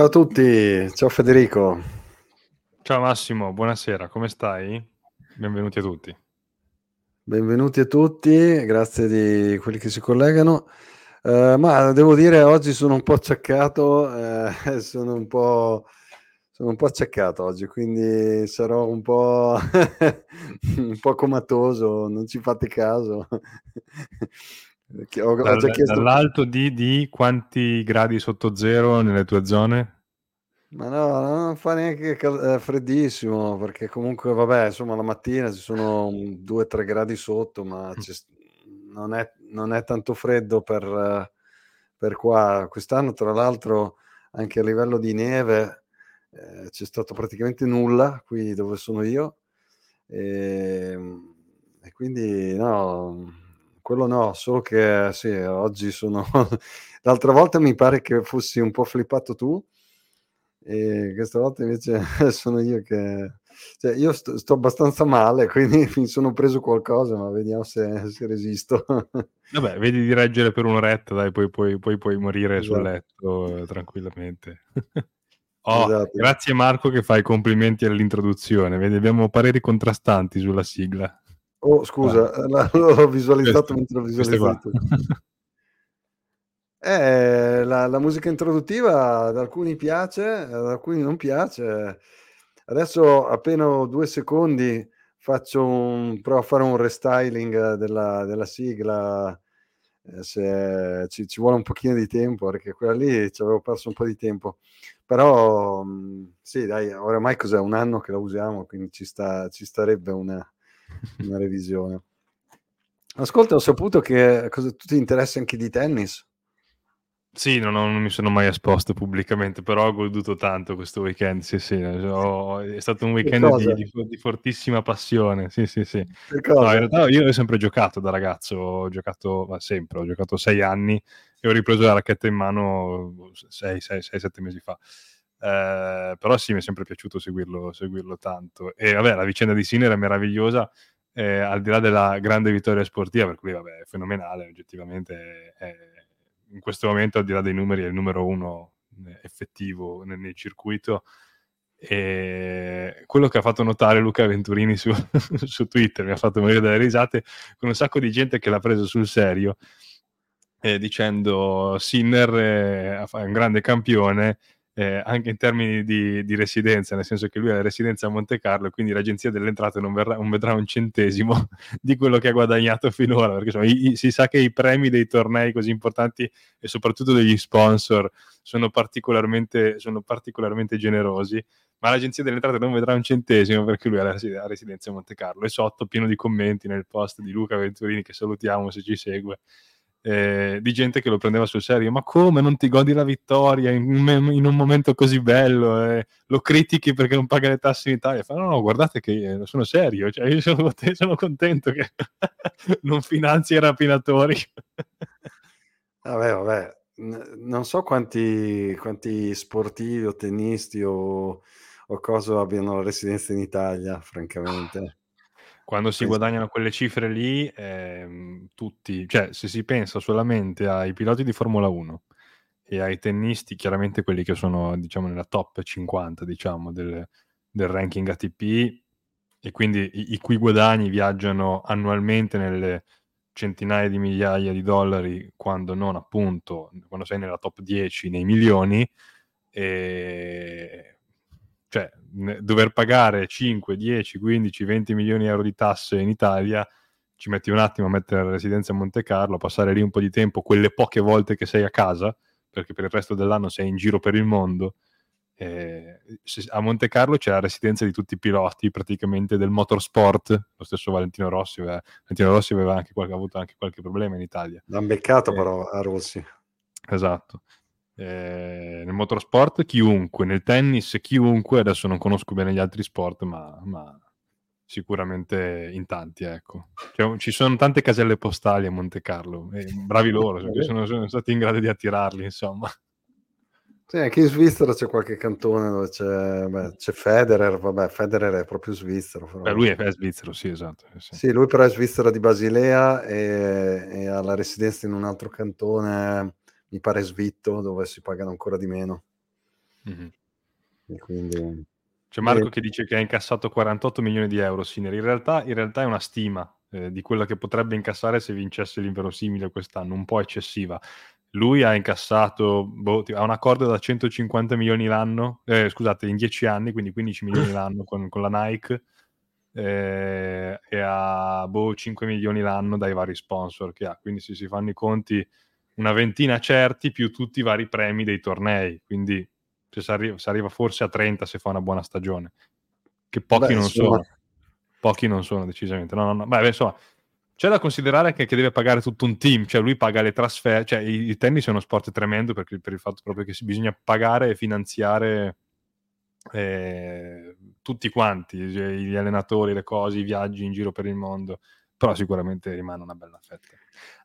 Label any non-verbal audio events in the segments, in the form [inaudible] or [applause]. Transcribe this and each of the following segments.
Ciao a tutti, ciao Federico. Ciao Massimo, buonasera, come stai? Benvenuti a tutti. Benvenuti a tutti, grazie di quelli che si collegano. Uh, ma devo dire oggi sono un po' acciaccato, uh, [laughs] sono un po', sono un po' acciaccato oggi, quindi sarò un po', [laughs] un po' comatoso, non ci fate caso. [laughs] Ho, ho Dal, chiesto... Dall'alto di, di, quanti gradi sotto zero nelle tue zone? Ma no, non fa neanche cal- eh, freddissimo, perché comunque, vabbè, insomma, la mattina ci sono 2-3 gradi sotto, ma non è, non, è, tanto freddo per, per, qua. Quest'anno, tra l'altro, anche a livello di neve eh, c'è stato praticamente nulla qui dove sono io. E, ehm, e quindi, no, quello no, solo che sì, oggi sono... [laughs] L'altra volta mi pare che fossi un po' flippato tu e questa volta invece [laughs] sono io che... Cioè, io sto, sto, abbastanza male, quindi [laughs] mi sono preso qualcosa, ma vediamo se, se resisto. Vabbè, vedi di reggere per un'oretta, dai, poi, poi, poi puoi morire esatto. sul letto eh, tranquillamente. oh, esatto. Grazie Marco che fai complimenti all'introduzione, vedi, abbiamo pareri contrastanti sulla sigla. Oh, scusa, ah. [laughs] l'ho visualizzato mentre ho visualizzato. [laughs] Eh, la, la, musica introduttiva ad alcuni piace, ad alcuni non piace. Adesso appena due secondi faccio un, provo a fare un restyling della, della sigla. Eh, se ci, ci, vuole un pochino di tempo perché quella lì ci avevo perso un po' di tempo però sì dai oramai cos'è un anno che la usiamo quindi ci, sta, ci starebbe una, [laughs] una revisione. Ascolta, ho saputo che cosa, tu ti interessi anche di tennis. Sì, non, ho, non, mi sono mai esposto pubblicamente, però ho goduto tanto questo weekend. Sì, sì, ho, è stato un weekend di, di, di, fortissima passione. Sì, sì, sì. No, in realtà io ho sempre giocato da ragazzo, ho giocato ma sempre, ho giocato sei anni e ho ripreso la racchetta in mano sei, sei, sei sette mesi fa. Eh, però sì, mi è sempre piaciuto seguirlo, seguirlo tanto. E vabbè, la vicenda di Sinner è meravigliosa, eh, al di là della grande vittoria sportiva, per cui vabbè, è fenomenale, oggettivamente è, in questo momento, al di là dei numeri, è il numero uno eh, effettivo nel, nel circuito. E quello che ha fatto notare Luca Venturini su, [laughs] su, Twitter mi ha fatto morire dalle risate con un sacco di gente che l'ha preso sul serio eh, dicendo Sinner è un grande campione eh, anche in termini di, di, residenza, nel senso che lui ha la residenza a Monte Carlo quindi l'agenzia delle entrate non, verrà, non vedrà un centesimo [laughs] di quello che ha guadagnato finora, perché insomma, i, si sa che i premi dei tornei così importanti e soprattutto degli sponsor sono particolarmente, sono particolarmente generosi, ma l'agenzia delle entrate non vedrà un centesimo perché lui ha la residenza a Monte Carlo. E sotto pieno di commenti nel post di Luca Venturini che salutiamo se ci segue eh, di gente che lo prendeva sul serio. Ma come non ti godi la vittoria in, in un momento così bello? Eh? Lo critichi perché non paga le tasse in Italia? Fa, no, no, guardate che eh, sono serio, cioè, io sono, sono contento che [laughs] non finanzi i rapinatori. [laughs] vabbè, vabbè. Non so quanti, quanti sportivi o tennisti o, o cosa abbiano la residenza in Italia, francamente. Quando si guadagnano quelle cifre lì, ehm, tutti, cioè se si pensa solamente ai piloti di Formula 1 e ai tennisti, chiaramente quelli che sono diciamo nella top 50 diciamo del, del ranking ATP e quindi i, i, cui guadagni viaggiano annualmente nelle centinaia di migliaia di dollari, quando non appunto, quando sei nella top 10 nei milioni, e cioè dover pagare 5, 10, 15, 20 milioni di euro di tasse in Italia, ci metti un attimo a mettere la residenza a Monte Carlo, a passare lì un po' di tempo, quelle poche volte che sei a casa, perché per il resto dell'anno sei in giro per il mondo. Eh, a Monte Carlo c'è la residenza di tutti i piloti praticamente del motorsport, lo stesso Valentino Rossi, aveva, Valentino Rossi aveva anche qualche, avuto anche qualche problema in Italia. L'ha beccato eh, però a Rossi. Esatto. Eh, nel motorsport chiunque, nel tennis chiunque, adesso non conosco bene gli altri sport, ma, ma sicuramente in tanti, ecco. Cioè, ci sono tante caselle postali a Monte Carlo, e bravi loro, [laughs] sono, sono stati in grado di attirarli, insomma. Sì, anche in Svizzera c'è qualche cantone dove c'è, beh, c'è Federer, vabbè, Federer è proprio svizzero. Però. Beh, lui è, è, svizzero, sì, esatto. Sì. sì. lui però è svizzera di Basilea e, e, ha la residenza in un altro cantone, mi pare Svitto, dove si pagano ancora di meno. Mm-hmm. E quindi... C'è Marco e... che dice che ha incassato 48 milioni di euro, Sinner. In realtà, in realtà è una stima eh, di quella che potrebbe incassare se vincesse l'inverosimile quest'anno, un po' eccessiva lui ha incassato, boh, ha un accordo da 150 milioni l'anno, eh, scusate, in 10 anni, quindi 15 milioni [laughs] l'anno con, con la Nike eh, e ha boh, 5 milioni l'anno dai vari sponsor che ha, quindi se si fanno i conti una ventina certi più tutti i vari premi dei tornei, quindi si arriva, si arriva forse a 30 se fa una buona stagione, che pochi Beh, non sono. Pochi non sono decisamente. No, no, no. Beh, insomma, c'è da considerare che, che, deve pagare tutto un team, cioè lui paga le trasferte, cioè il, il tennis è uno sport tremendo perché, per il fatto proprio che si bisogna pagare e finanziare eh, tutti quanti, cioè, gli allenatori, le cose, i viaggi in giro per il mondo, però sicuramente rimane una bella fetta.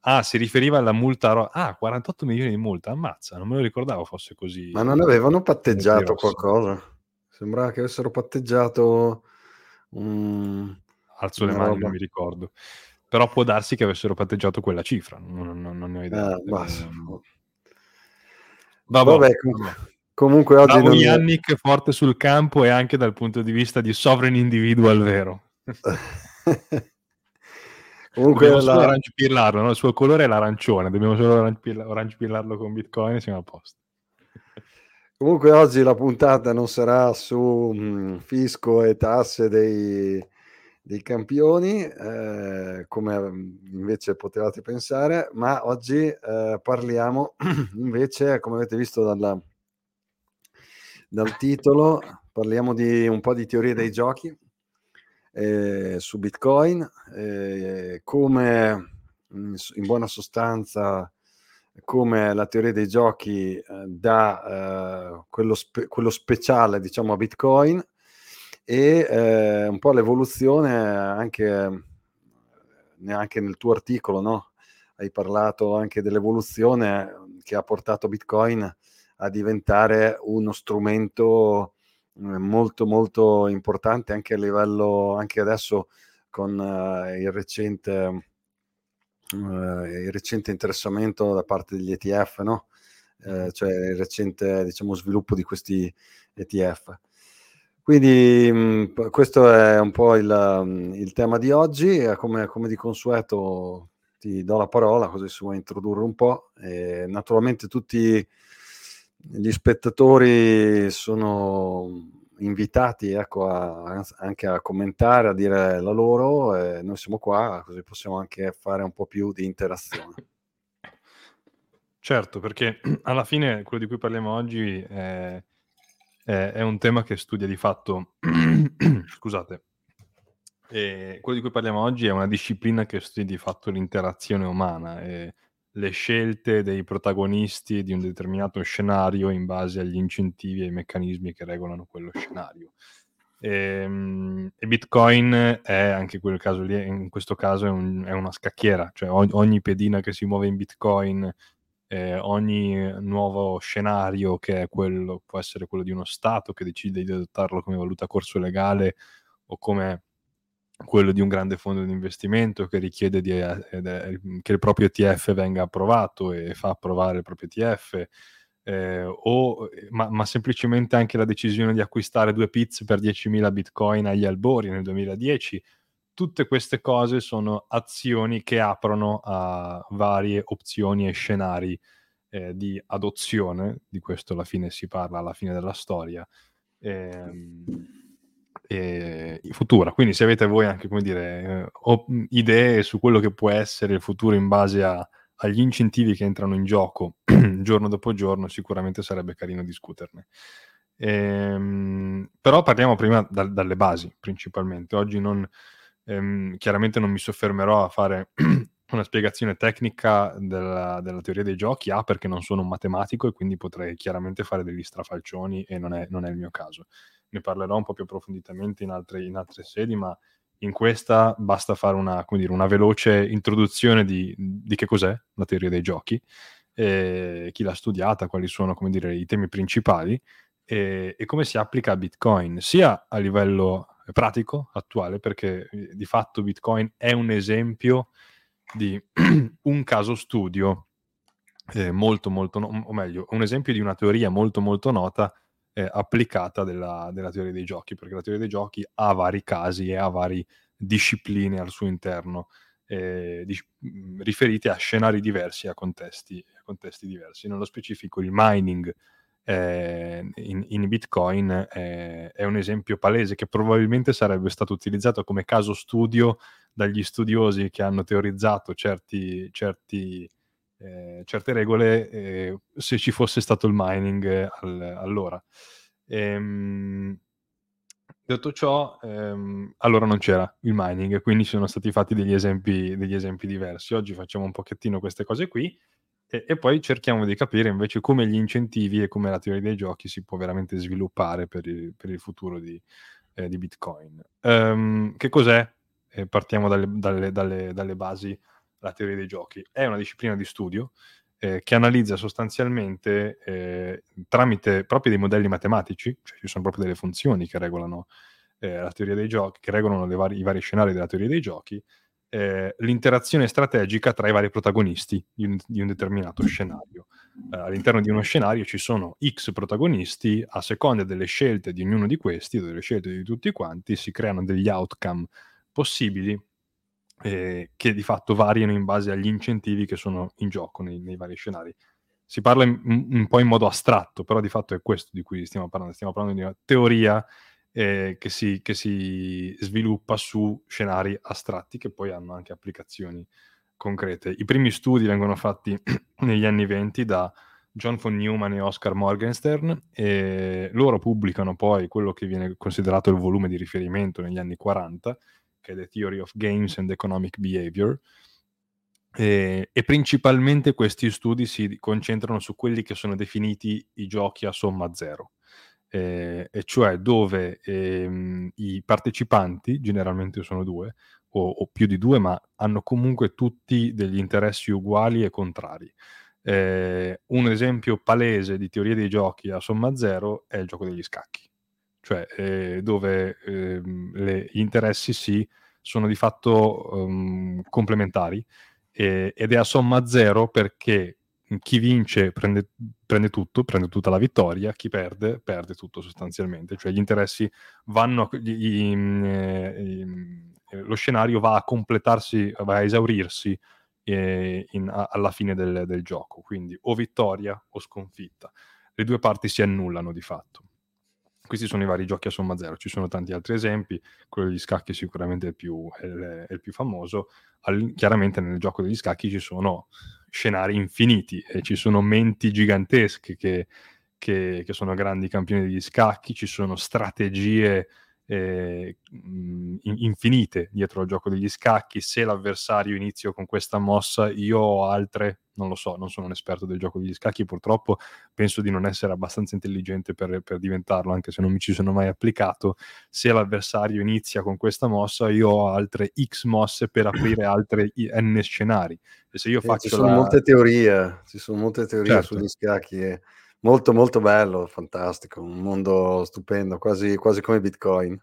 Ah, si riferiva alla multa, ro- ah, 48 milioni di multa, ammazza, non me lo ricordavo fosse così. Ma non avevano patteggiato qualcosa? Sembrava che avessero patteggiato... Um, Alzo le mani, roba. non mi ricordo però può darsi che avessero patteggiato quella cifra, non, non, non ne ho idea. Eh, eh, vabbè, vabbè, comunque oggi... Bravo non... Yannick forte sul campo e anche dal punto di vista di sovereign individual vero. [laughs] comunque dobbiamo la... solo orange pillarlo, no? il suo colore è l'arancione, dobbiamo solo orange, pill- orange pillarlo con bitcoin e siamo a posto. [laughs] Comunque oggi la puntata non sarà su mh, mm, fisco e tasse dei, dei campioni, eh, come mhmm, invece potevate pensare, ma oggi eh, parliamo [clears throat] invece, come avete visto dalla, dal titolo, parliamo di un po' di teorie dei giochi eh, su Bitcoin, eh, come in, in, buona sostanza come la teoria dei giochi eh, dà eh, quello, spe- quello speciale diciamo a Bitcoin e eh, un po' l'evoluzione anche, neanche nel tuo articolo, no? Hai parlato anche dell'evoluzione che ha portato Bitcoin a diventare uno strumento molto molto importante anche a livello anche adesso con uh, il recente uh, il recente interessamento da parte degli ETF no? Uh, cioè il recente diciamo sviluppo di questi ETF quindi mh, mhmm, questo è un po' il, mhmm, il tema di oggi. Come, come, di consueto ti do la parola così si vuoi introdurre un po'. E naturalmente tutti gli spettatori sono invitati ecco, a, anche a commentare, a dire la loro. E noi siamo qua così possiamo anche fare un po' più di interazione. Certo, perché [clears throat] alla fine quello di cui parliamo oggi è eh, è un tema che studia di fatto, [clears throat] scusate, e quello di cui parliamo oggi è una disciplina che studia di fatto l'interazione umana e le scelte dei protagonisti di un determinato scenario in base agli incentivi e ai meccanismi che regolano quello scenario. E, ehm, e Bitcoin è anche quel caso lì, in questo caso è, un, è una scacchiera, cioè ogni, ogni pedina che si muove in Bitcoin eh, ogni nuovo scenario che è quello, può essere quello di uno Stato che decide di adottarlo come valuta corso legale o come quello di un grande fondo di investimento che richiede di, eh, eh, che il proprio ETF venga approvato e fa approvare il proprio ETF, eh, o, ma, ma, semplicemente anche la decisione di acquistare due pizze per 10.000 bitcoin agli albori nel 2010 tutte queste cose sono azioni che aprono a varie opzioni e scenari eh, di adozione, di questo alla fine si parla alla fine della storia, ehm, e futura. Quindi se avete voi anche, come dire, eh, idee su quello che può essere il futuro in base a, agli incentivi che entrano in gioco [clears throat] giorno dopo giorno, sicuramente sarebbe carino discuterne. Ehm, però parliamo prima da, dalle basi principalmente. Oggi non, ehm, chiaramente non mi soffermerò a fare [clears throat] una spiegazione tecnica della, della, teoria dei giochi, A perché non sono un matematico e quindi potrei chiaramente fare degli strafalcioni e non è, non è il mio caso. Ne parlerò un po' più approfonditamente in altre, in altre sedi, ma in questa basta fare una, dire, una veloce introduzione di, di, che cos'è la teoria dei giochi, chi l'ha studiata, quali sono dire, i temi principali e, e, come si applica a Bitcoin, sia a livello pratico, attuale, perché eh, di fatto Bitcoin è un esempio di [clears throat] un caso studio eh, molto molto, no- o meglio, un esempio di una teoria molto molto nota eh, applicata della, della, teoria dei giochi, perché la teoria dei giochi ha vari casi e ha varie discipline al suo interno, eh, di, riferite a scenari diversi, a contesti, contesti diversi. Nello specifico il mining eh, in, in, Bitcoin eh, è un esempio palese che probabilmente sarebbe stato utilizzato come caso studio dagli studiosi che hanno teorizzato certi, certi, eh, certe regole eh, se ci fosse stato il mining al, allora. Ehm, detto ciò, ehm, allora non c'era il mining, quindi sono stati fatti degli esempi, degli esempi diversi. Oggi facciamo un pochettino queste cose qui e, e, poi cerchiamo di capire invece come gli incentivi e come la teoria dei giochi si può veramente sviluppare per il, per il futuro di, eh, di Bitcoin. Um, che cos'è? Eh, partiamo dalle, dalle, dalle, dalle, basi la teoria dei giochi. È una disciplina di studio eh, che analizza sostanzialmente eh, tramite proprio dei modelli matematici, cioè ci sono proprio delle funzioni che regolano eh, la teoria dei giochi, che regolano vari, i vari scenari della teoria dei giochi, eh, l'interazione strategica tra i vari protagonisti di un, di un determinato scenario. Eh, all'interno di uno scenario ci sono X protagonisti, a seconda delle scelte di ognuno di questi, delle scelte di tutti quanti, si creano degli outcome possibili eh, che di fatto variano in base agli incentivi che sono in gioco nei, nei vari scenari. Si parla in, un po' in modo astratto, però di fatto è questo di cui stiamo parlando. Stiamo parlando di una teoria eh, che, si, che, si, sviluppa su scenari astratti che poi hanno anche applicazioni concrete. I primi studi vengono fatti [clears throat] negli anni 20 da John von Neumann e Oscar Morgenstern e loro pubblicano poi quello che viene considerato il volume di riferimento negli anni 40, che è The Theory of Games and Economic Behavior, e, e, principalmente questi studi si concentrano su quelli che sono definiti i giochi a somma zero. Eh, e cioè dove ehm, i partecipanti, generalmente sono due, o, o, più di due, ma hanno comunque tutti degli interessi uguali e contrari. Eh, un esempio palese di teoria dei giochi a somma zero è il gioco degli scacchi, cioè eh, dove ehm, le, gli interessi sì, sono di fatto um, complementari ed è a somma zero perché chi vince prende, prende, tutto, prende tutta la vittoria, chi perde perde tutto sostanzialmente, cioè gli interessi vanno, a, gli, gli, eh, lo scenario va a completarsi, va a esaurirsi eh, in, a, alla fine del, del, gioco, quindi o vittoria o sconfitta. Le due parti si annullano di fatto. Questi sono i vari giochi a somma zero, ci sono tanti altri esempi, quello degli scacchi sicuramente è il più, è il, è il più famoso, All, chiaramente nel gioco degli scacchi ci sono scenari infiniti e ci sono menti gigantesche che, che, che sono grandi campioni degli scacchi, ci sono strategie eh, infinite dietro al gioco degli scacchi. Se l'avversario inizio con questa mossa, io ho altre, non lo so, non sono un esperto del gioco degli scacchi, purtroppo penso di non essere abbastanza intelligente per, per diventarlo, anche se non mi ci sono mai applicato. Se l'avversario inizia con questa mossa, io ho altre X mosse per aprire [clears throat] altre N scenari. E se io faccio ci sono la... molte teorie, ci sono molte teorie certo. sugli scacchi. E Molto, molto bello, fantastico, un mondo stupendo, quasi, quasi come Bitcoin.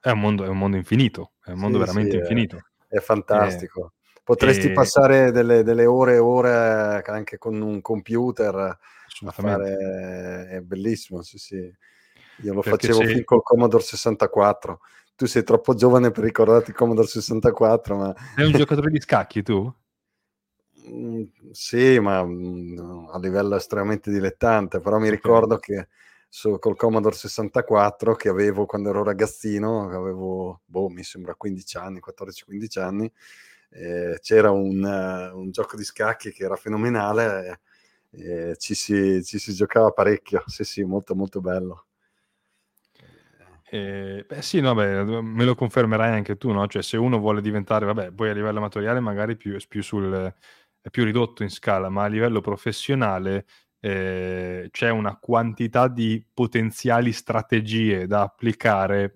È un mondo, è un mondo infinito, è un mondo Sì, veramente sì, è, infinito. è E, fantastico. Potresti e passare delle, delle ore e ore anche con un computer a fare... È bellissimo, sì, sì. Io lo Perché facevo fin se... col Commodore 64, tu sei troppo giovane per ricordarti Commodore 64, ma... Sei un giocatore di scacchi tu? Mm, sì, ma mm, a livello estremamente dilettante, però mi ricordo che su, col Commodore 64 che avevo quando ero ragazzino, avevo, boh, mi sembra 15 anni, 14-15 anni, eh, c'era un, uh, un, gioco di scacchi che era fenomenale, eh, ci, si, ci si giocava parecchio, sì sì, molto molto bello. Eh, beh, sì, no, beh, me lo confermerai anche tu, no? Cioè, se uno vuole diventare, vabbè, poi a livello amatoriale magari più, più sul, è più ridotto in scala, ma a livello professionale eh, c'è una quantità di potenziali strategie da applicare,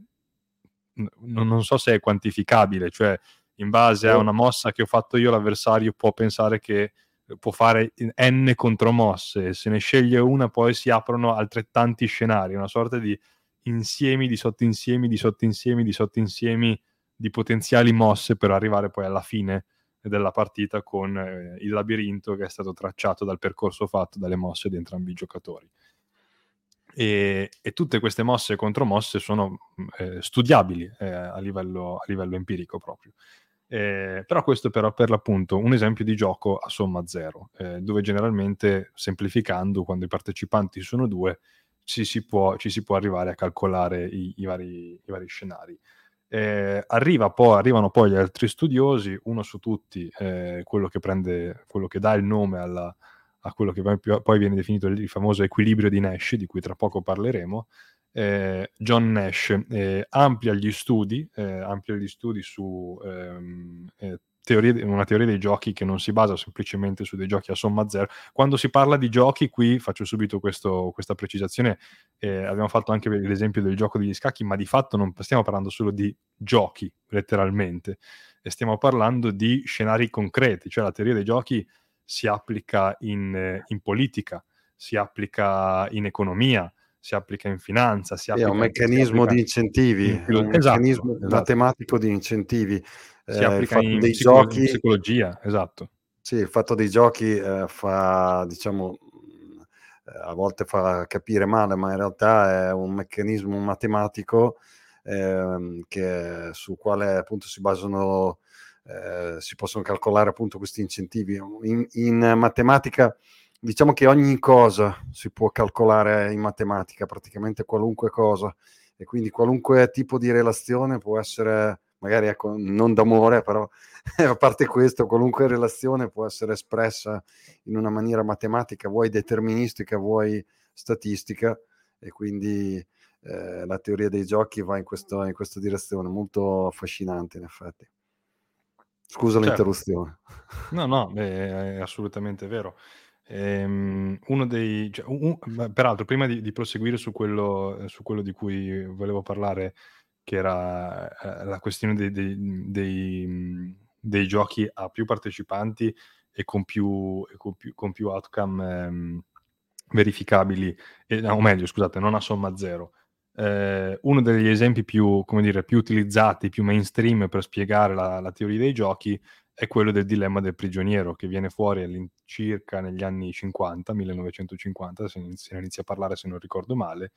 n- non so se è quantificabile, cioè in base a una mossa che ho fatto io, l'avversario può pensare che può fare n contromosse, se ne sceglie una poi si aprono altrettanti scenari, una sorta di insiemi di sottoinsiemi di sottoinsiemi di sottoinsiemi di potenziali mosse per arrivare poi alla fine della partita con eh, il labirinto che è stato tracciato dal percorso fatto dalle mosse di entrambi i giocatori. E, e tutte queste mosse e contromosse sono mm, eh, studiabili eh, a, livello, a, livello, empirico proprio. Eh, però questo però per l'appunto un esempio di gioco a somma zero, eh, dove generalmente semplificando quando i partecipanti sono due ci si può, ci si può arrivare a calcolare i, i, vari, i vari scenari. Eh, arriva poi, arrivano poi gli altri studiosi, uno su tutti, eh, quello, che prende, quello che dà il nome alla, a quello che poi, viene definito il famoso equilibrio di Nash, di cui tra poco parleremo. Eh, John Nash eh, amplia gli studi, eh, amplia gli studi su ehm, eh, teoria, una teoria dei giochi che non si basa semplicemente su dei giochi a somma zero. Quando si parla di giochi, qui faccio subito questo, questa precisazione, eh, abbiamo fatto anche l'esempio del gioco degli scacchi, ma di fatto non stiamo parlando solo di giochi, letteralmente, e stiamo parlando di scenari concreti, cioè la teoria dei giochi si applica in, in politica, si applica in economia, si applica in finanza, si applica... È un meccanismo di incentivi, in... un esatto, meccanismo esatto. matematico di incentivi si eh, applica in, dei psicolo- giochi, in psicologia, esatto. Sì, il fatto dei giochi eh, fa, diciamo, eh, a volte fa capire male, ma in realtà è un meccanismo matematico eh, che, su quale appunto si basano, eh, si possono calcolare appunto questi incentivi. In, in, matematica, diciamo che ogni cosa si può calcolare in matematica, praticamente qualunque cosa, e quindi qualunque tipo di relazione può essere magari ecco, non d'amore, però [laughs] a parte questo, qualunque relazione può essere espressa in una maniera matematica, vuoi deterministica, vuoi statistica, e quindi eh, la teoria dei giochi va in, questo, in, questa direzione, molto affascinante in effetti. Scusa certo. l'interruzione. No, no, beh, è assolutamente vero. Ehm, uno dei, cioè, un, peraltro, prima di, di proseguire su quello, su quello, di cui volevo parlare che era eh, la questione dei, dei, dei, mhmm, dei, giochi a più partecipanti e con più, e con più, con più outcome ehm, verificabili, eh, o meglio, scusate, non a somma zero. Eh, uno degli esempi più, dire, più utilizzati, più mainstream per spiegare la, la, teoria dei giochi è quello del dilemma del prigioniero, che viene fuori all'incirca negli anni 50, 1950, se ne inizia a parlare se non ricordo male,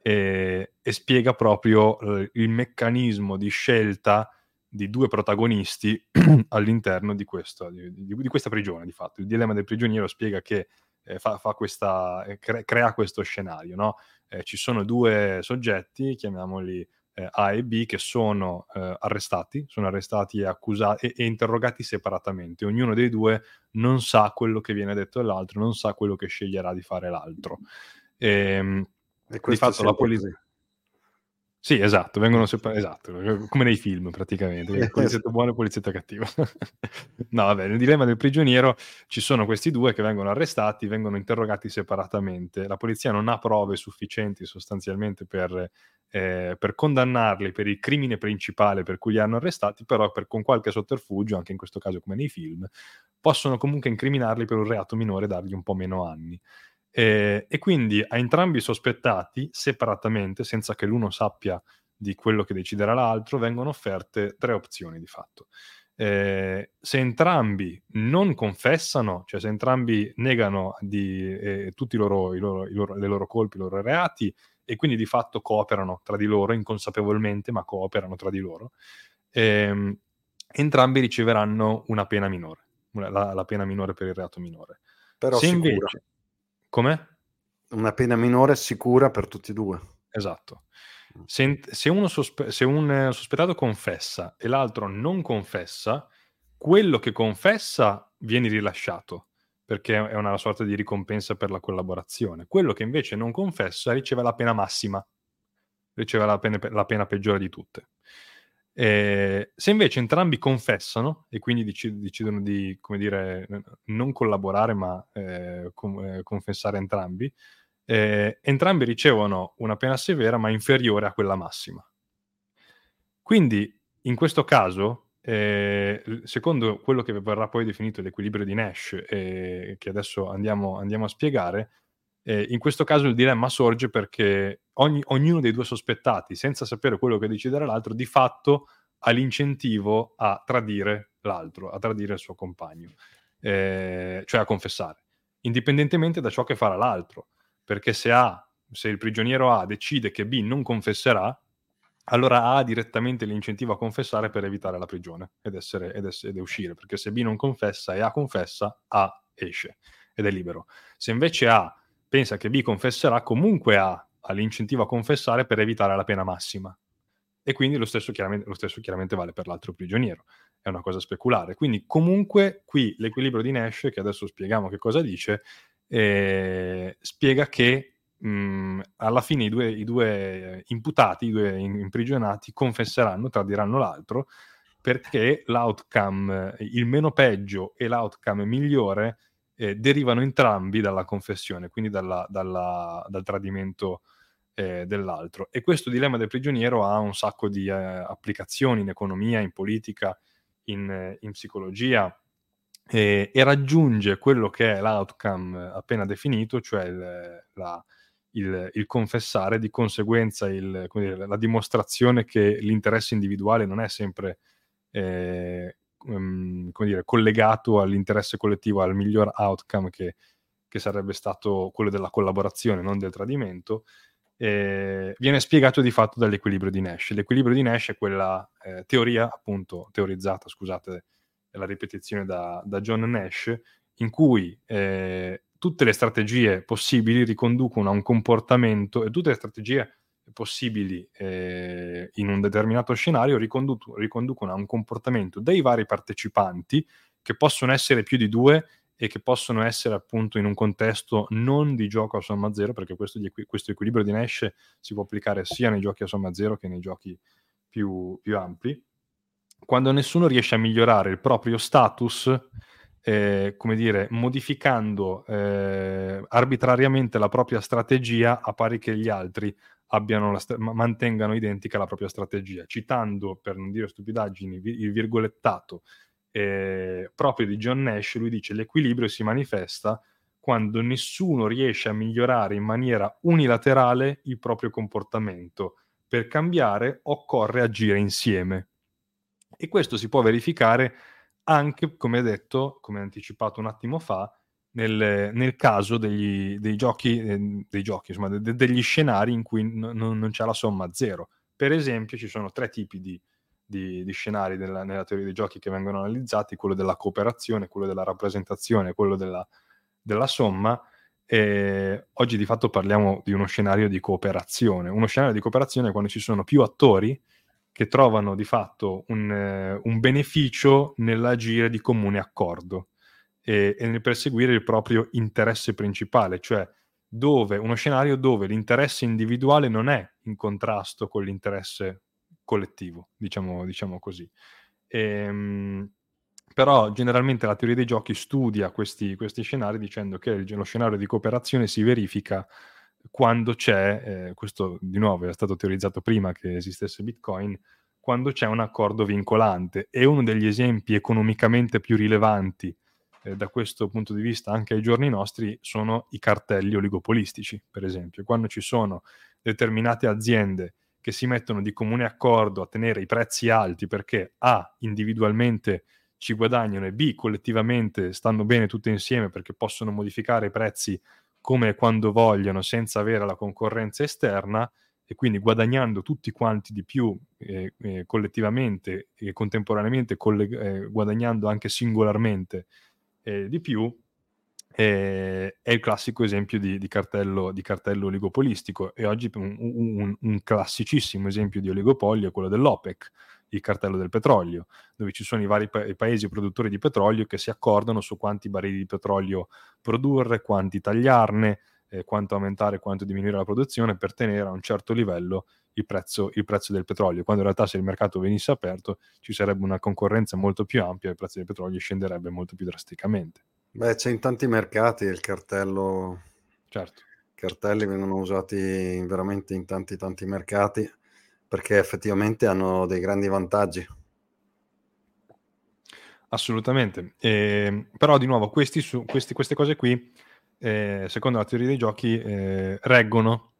e, e spiega proprio eh, il meccanismo di scelta di due protagonisti [clears throat] all'interno di, questo, di, di, di, questa prigione, di fatto. Il dilemma del prigioniero spiega che eh, fa, fa questa, eh, cre- crea questo scenario, no? eh, ci sono due soggetti, chiamiamoli eh, A e B, che sono eh, arrestati, sono arrestati e accusati e, e, interrogati separatamente. Ognuno dei due non sa quello che viene detto all'altro, non sa quello che sceglierà di fare l'altro. E, ehm, di fatto la polizia... Sì, esatto, vengono separati, esatto, come nei film praticamente, polizietto buono e polizietto cattivo. [laughs] no, vabbè, nel dilemma del prigioniero ci sono questi due che vengono arrestati, vengono interrogati separatamente. La polizia non ha prove sufficienti sostanzialmente per, eh, per condannarli per il crimine principale per cui li hanno arrestati, però per, con qualche sotterfugio, anche in questo caso come nei film, possono comunque incriminarli per un reato minore e dargli un po' meno anni. Eh, e quindi a entrambi i sospettati, separatamente, senza che l'uno sappia di quello che deciderà l'altro, vengono offerte tre opzioni di fatto. Eh, se entrambi non confessano, cioè se entrambi negano di, eh, tutti i loro, i loro, i loro, le loro colpi, i loro reati, e quindi di fatto cooperano tra di loro, inconsapevolmente, ma cooperano tra di loro, ehm, entrambi riceveranno una pena minore, la, la, pena minore per il reato minore. Però Se sicura. invece... Come? Una pena minore sicura per tutti e due. Esatto. Se, se, uno sospe- se un sospettato confessa e l'altro non confessa, quello che confessa viene rilasciato perché è una sorta di ricompensa per la collaborazione. Quello che invece non confessa riceve la pena massima, riceve la pena, la pena peggiore di tutte. Eh, se invece entrambi confessano e quindi decid- decidono di, dire, non collaborare ma eh, com- eh, confessare entrambi, eh, entrambi ricevono una pena severa ma inferiore a quella massima. Quindi in questo caso eh, secondo quello che verrà poi definito l'equilibrio di Nash, eh, che adesso andiamo, andiamo a spiegare, eh, in questo caso il dilemma sorge perché ogni, ognuno dei due sospettati, senza sapere quello che deciderà l'altro, di fatto ha l'incentivo a tradire l'altro, a tradire il suo compagno, eh, cioè a confessare, indipendentemente da ciò che farà l'altro. Perché se A, se il prigioniero A decide che B non confesserà, allora A ha direttamente l'incentivo a confessare per evitare la prigione ed, essere, ed, essere, ed uscire, perché se B non confessa e A confessa, A esce ed è libero. Se invece A pensa che B confesserà, comunque A ha l'incentivo a confessare per evitare la pena massima. E quindi lo stesso, lo stesso chiaramente vale per l'altro prigioniero. È una cosa speculare. Quindi comunque qui l'equilibrio di Nash, che adesso spieghiamo che cosa dice, eh, spiega che mh, mhmm, alla fine i due, i due, imputati, i due imprigionati, confesseranno, tradiranno l'altro, perché l'outcome, il meno peggio e l'outcome migliore eh, derivano entrambi dalla confessione, quindi dalla, dalla, dal tradimento eh, dell'altro. E questo dilemma del prigioniero ha un sacco di eh, applicazioni in economia, in politica, in, in psicologia. e raggiunge quello che è l'outcome appena definito, cioè il, la, il, il confessare, di conseguenza il, dire, la dimostrazione che l'interesse individuale non è sempre eh, um, dire, collegato all'interesse collettivo, al miglior outcome che, che, sarebbe stato quello della collaborazione, non del tradimento, eh, viene spiegato di fatto dall'equilibrio di Nash. L'equilibrio di Nash è quella eh, teoria, appunto, teorizzata, scusate, la ripetizione da, da John Nash, in cui eh, tutte le strategie possibili riconducono a un comportamento e tutte le strategie possibili eh, in un determinato scenario ricondu- riconducono a un comportamento dei vari partecipanti che possono essere più di due e che possono essere appunto in un contesto non di gioco a somma zero, perché questo, equi- questo equilibrio di Nash si può applicare sia nei giochi a somma zero che nei giochi più, più ampli. Quando nessuno riesce a migliorare il proprio status, eh, come dire, modificando eh, arbitrariamente la propria strategia a pari che gli altri st- mantengano identica la propria strategia, citando, per non dire stupidaggini, il virgolettato eh, proprio di John Nash, lui dice l'equilibrio si manifesta quando nessuno riesce a migliorare in maniera unilaterale il proprio comportamento. Per cambiare occorre agire insieme. E questo si può verificare anche, come detto, come anticipato un attimo fa, nel, nel caso degli, dei giochi, eh, dei giochi insomma, de, degli scenari in cui n- non c'è la somma zero. Per esempio, ci sono tre tipi di, di, di scenari della, nella teoria dei giochi che vengono analizzati, quello della cooperazione, quello della rappresentazione, quello della, della somma. E oggi di fatto parliamo di uno scenario di cooperazione. Uno scenario di cooperazione è quando ci sono più attori che trovano di fatto un, eh, un beneficio nell'agire di comune accordo e, e, nel perseguire il proprio interesse principale, cioè dove, uno scenario dove l'interesse individuale non è in contrasto con l'interesse collettivo, diciamo, diciamo così. Ehm, però generalmente la teoria dei giochi studia questi, questi scenari dicendo che lo scenario di cooperazione si verifica quando c'è, eh, questo di nuovo è stato teorizzato prima che esistesse Bitcoin, quando c'è un accordo vincolante. E uno degli esempi economicamente più rilevanti eh, da questo punto di vista anche ai giorni nostri sono i cartelli oligopolistici, per esempio. Quando ci sono determinate aziende che si mettono di comune accordo a tenere i prezzi alti perché A, individualmente ci guadagnano e B, collettivamente stanno bene tutte insieme perché possono modificare i prezzi come e quando vogliono senza avere la concorrenza esterna e quindi guadagnando tutti quanti di più eh, eh, collettivamente e contemporaneamente colleg- eh, guadagnando anche singolarmente eh, di più, eh, è il classico esempio di, di, cartello, di, cartello, oligopolistico. E oggi un, un, un, classicissimo esempio di oligopolio è quello dell'OPEC, il cartello del petrolio, dove ci sono i vari pa- paesi produttori di petrolio che si accordano su quanti barili di petrolio produrre, quanti tagliarne, eh, quanto aumentare, quanto diminuire la produzione per tenere a un certo livello il prezzo, il prezzo, del petrolio, quando in realtà se il mercato venisse aperto ci sarebbe una concorrenza molto più ampia e il prezzo del petrolio scenderebbe molto più drasticamente. Beh, c'è in tanti mercati il cartello. Certo. I cartelli vengono usati veramente in tanti tanti mercati perché effettivamente hanno dei grandi vantaggi. Assolutamente. Eh, però di nuovo questi, su, questi, queste cose qui eh, secondo la teoria dei giochi, eh, reggono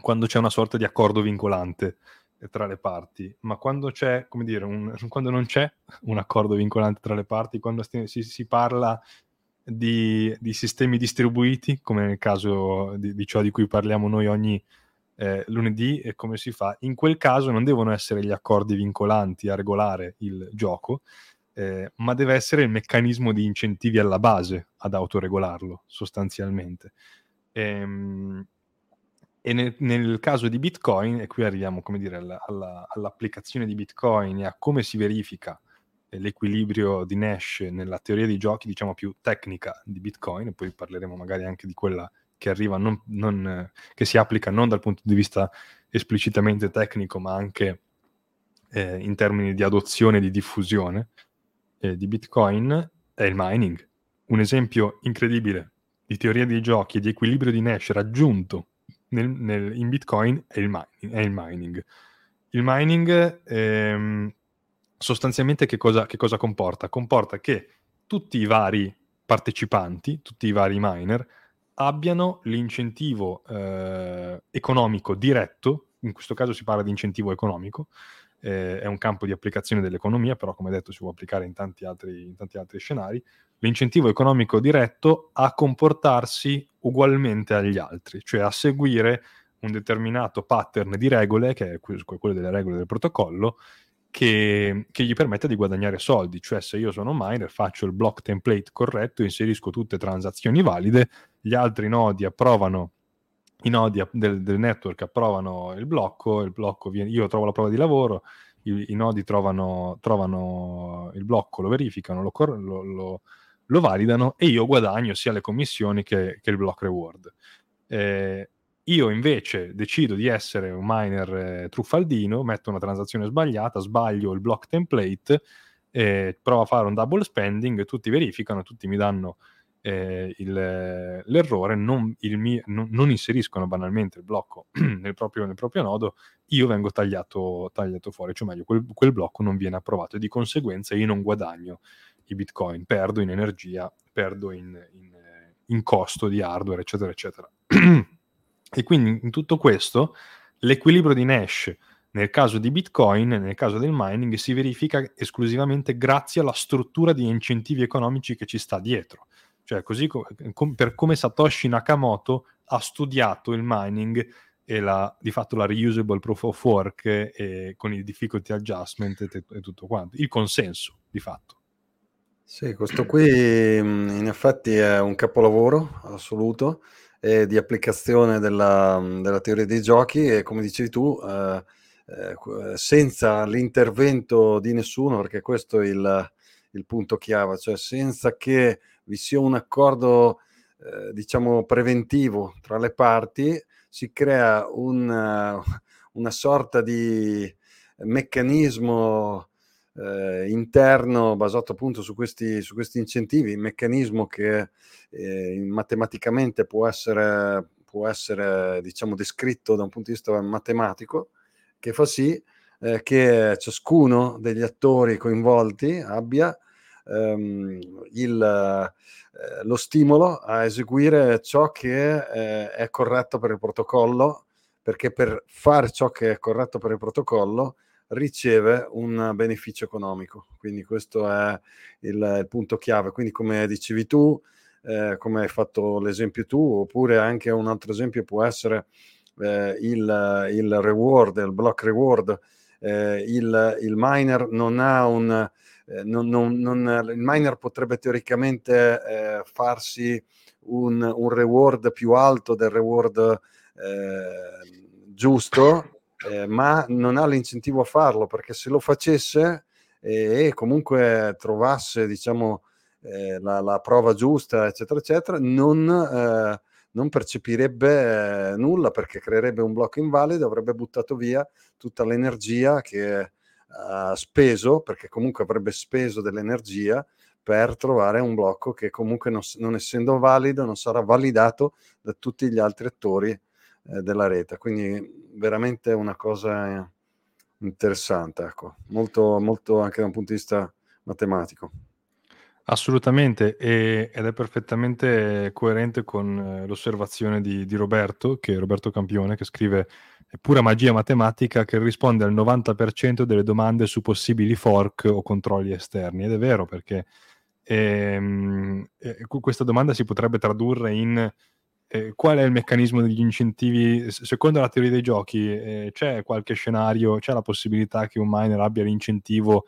quando c'è una sorta di accordo vincolante eh, tra le parti, ma quando c'è, come dire, un, [laughs] quando non c'è un accordo vincolante tra le parti, quando si, si parla di, di, sistemi distribuiti, come nel caso di, di, ciò di cui parliamo noi ogni eh, lunedì, e come si fa? In quel caso non devono essere gli accordi vincolanti a regolare il gioco, eh, ma deve essere il meccanismo di incentivi alla base ad autoregolarlo sostanzialmente. Ehm, e nel, nel, caso di Bitcoin, e qui arriviamo dire, alla, alla, all'applicazione di Bitcoin e a come si verifica l'equilibrio di Nash nella teoria dei giochi, diciamo più tecnica di Bitcoin, e poi parleremo magari anche di quella che arriva, non, non, che si applica non dal punto di vista esplicitamente tecnico, ma anche eh, in termini di adozione e di diffusione eh, di Bitcoin è il mining. Un esempio incredibile di teoria dei giochi e di equilibrio di Nash raggiunto nel, nel, in Bitcoin è il mining. È il mining, il mining ehm, sostanzialmente che cosa, che cosa comporta? Comporta che tutti i vari partecipanti, tutti i vari miner, abbiano l'incentivo eh, economico diretto, in questo caso si parla di incentivo economico, eh, è un campo di applicazione dell'economia, però come detto si può applicare in tanti altri, in tanti altri scenari, l'incentivo economico diretto a comportarsi ugualmente agli altri, cioè a seguire un determinato pattern di regole, che è quello delle regole del protocollo, che, che, gli permette di guadagnare soldi. Cioè, se io sono miner, faccio il block template corretto, inserisco tutte transazioni valide, gli altri nodi approvano i nodi del, del, network approvano il blocco, il blocco viene, io trovo la prova di lavoro, i, i nodi trovano, trovano, il blocco, lo verificano, lo, lo, lo, lo, validano e io guadagno sia le commissioni che, che il block reward. Eh, io invece decido di essere un miner eh, truffaldino, metto una transazione sbagliata, sbaglio il block template, eh, provo a fare un double spending, tutti verificano, tutti mi danno eh, il, l'errore, non, il mio, non, non, inseriscono banalmente il blocco [clears throat] nel proprio, nel proprio nodo, io vengo tagliato, tagliato fuori, cioè meglio, quel, quel, blocco non viene approvato e di conseguenza io non guadagno i bitcoin, perdo in energia, perdo in, in, in costo di hardware, eccetera, eccetera. [clears throat] e quindi in tutto questo l'equilibrio di Nash nel caso di Bitcoin, nel caso del mining, si verifica esclusivamente grazie alla struttura di incentivi economici che ci sta dietro. Cioè, così co- com- per come Satoshi Nakamoto ha studiato il mining e la, di fatto la reusable proof of work e, con i difficulty adjustment e, e tutto quanto, il consenso di fatto. Sì, questo qui in effetti è un capolavoro assoluto eh, di applicazione della, della, teoria dei giochi e come dicevi tu, eh, eh, senza l'intervento di nessuno, perché questo è il, il punto chiave, cioè senza che vi sia un accordo, eh, diciamo, preventivo tra le parti, si crea una, una sorta di meccanismo eh, interno basato appunto su questi, su questi incentivi, meccanismo che eh, matematicamente può essere, può essere diciamo, descritto da un punto di vista matematico, che fa sì eh, che ciascuno degli attori coinvolti abbia ehm, il, eh, lo stimolo a eseguire ciò che eh, è corretto per il protocollo, perché per fare ciò che è corretto per il protocollo riceve un beneficio economico. Quindi questo è il, il punto chiave. Quindi come dicevi tu, eh, come hai fatto l'esempio tu, oppure anche un altro esempio può essere eh, il, il, reward, il block reward. Eh, il, il, miner non ha un... Eh, non, non, non, il miner potrebbe teoricamente eh, farsi un, un, reward più alto del reward giusto, ma non ha l'incentivo a farlo perché se lo facesse e, comunque trovasse, diciamo, eh, la, la, prova giusta, eccetera, eccetera, non, eh, non percepirebbe eh, nulla perché creerebbe un blocco invalido, avrebbe buttato via tutta l'energia che speso, perché comunque avrebbe speso dell'energia per trovare un blocco che comunque non, non essendo valido non sarà validato da tutti gli altri attori eh, della rete. Quindi veramente una cosa interessante, ecco. molto, molto anche da un punto di vista matematico. Assolutamente, e, ed è perfettamente coerente con eh, l'osservazione di, di, Roberto, che Roberto Campione, che scrive è pura magia matematica che risponde al 90% delle domande su possibili fork o controlli esterni. Ed è vero perché ehm, eh, questa domanda si potrebbe tradurre in eh, qual è il meccanismo degli incentivi? Secondo la teoria dei giochi, eh, c'è qualche scenario, c'è la possibilità che un miner abbia l'incentivo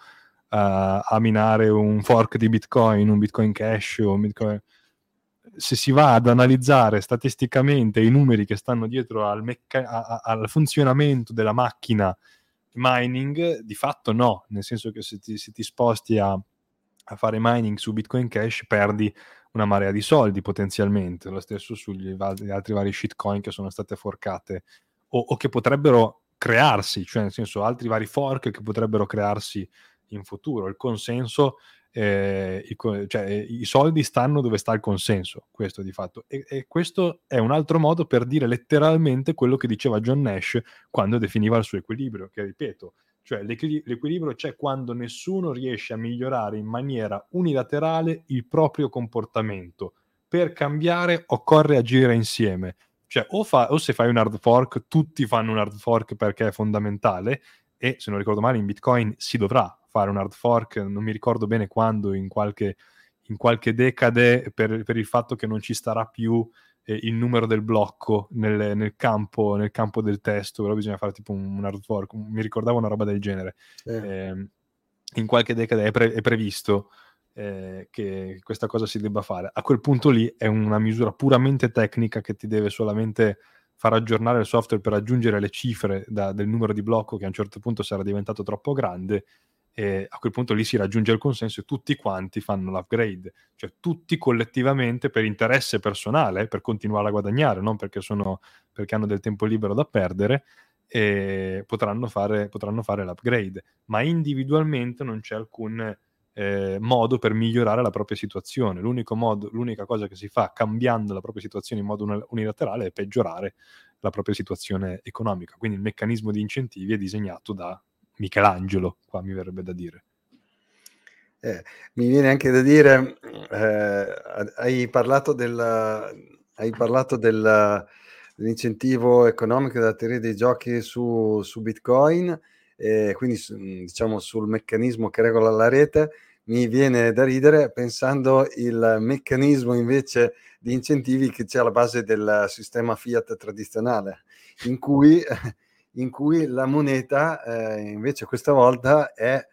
a minare un fork di Bitcoin, un Bitcoin Cash o un Bitcoin... Se si va ad analizzare statisticamente i numeri che stanno dietro al, mecca- a- al funzionamento della macchina mining, di fatto no, nel senso che se ti, se ti sposti a, a fare mining su Bitcoin Cash perdi una marea di soldi potenzialmente, lo stesso sugli altri vari shitcoin che sono state forcate o, o, che potrebbero crearsi, cioè nel senso altri vari fork che potrebbero crearsi in futuro. Il consenso, eh, il, cioè i soldi stanno dove sta il consenso, questo di fatto. E, e, questo è un altro modo per dire letteralmente quello che diceva John Nash quando definiva il suo equilibrio, che ripeto, cioè l'equil- l'equilibrio c'è quando nessuno riesce a migliorare in maniera unilaterale il proprio comportamento. Per cambiare occorre agire insieme. Cioè o, fa- o se fai un hard fork, tutti fanno un hard fork perché è fondamentale e se non ricordo male in Bitcoin si dovrà fare un hard fork, non mi ricordo bene quando, in qualche, in qualche decade per, per il fatto che non ci starà più eh, il numero del blocco nel, nel, campo, nel, campo, del testo, però bisogna fare tipo un, un hard fork, mi ricordavo una roba del genere. Eh, in qualche decade è, pre- è previsto eh, che questa cosa si debba fare. A quel punto lì è una misura puramente tecnica che ti deve solamente far aggiornare il software per aggiungere le cifre da, del numero di blocco che a un certo punto sarà diventato troppo grande e a quel punto lì si raggiunge il consenso e tutti quanti fanno l'upgrade, cioè tutti collettivamente per interesse personale, per continuare a guadagnare, non perché, sono, perché hanno del tempo libero da perdere, potranno fare, potranno fare l'upgrade, ma individualmente non c'è alcun eh, modo per migliorare la propria situazione. L'unico modo, l'unica cosa che si fa cambiando la propria situazione in modo unilaterale è peggiorare la propria situazione economica. Quindi il meccanismo di incentivi è disegnato da Michelangelo, qua mi verrebbe da dire. Eh, mi viene anche da dire, eh, hai parlato, del, hai parlato del, dell'incentivo economico della teoria dei giochi su, su Bitcoin, eh, quindi diciamo sul meccanismo che regola la rete. Mi viene da ridere pensando il meccanismo invece di incentivi che c'è alla base del sistema fiat tradizionale, in cui [laughs] in cui la moneta eh, invece questa volta è,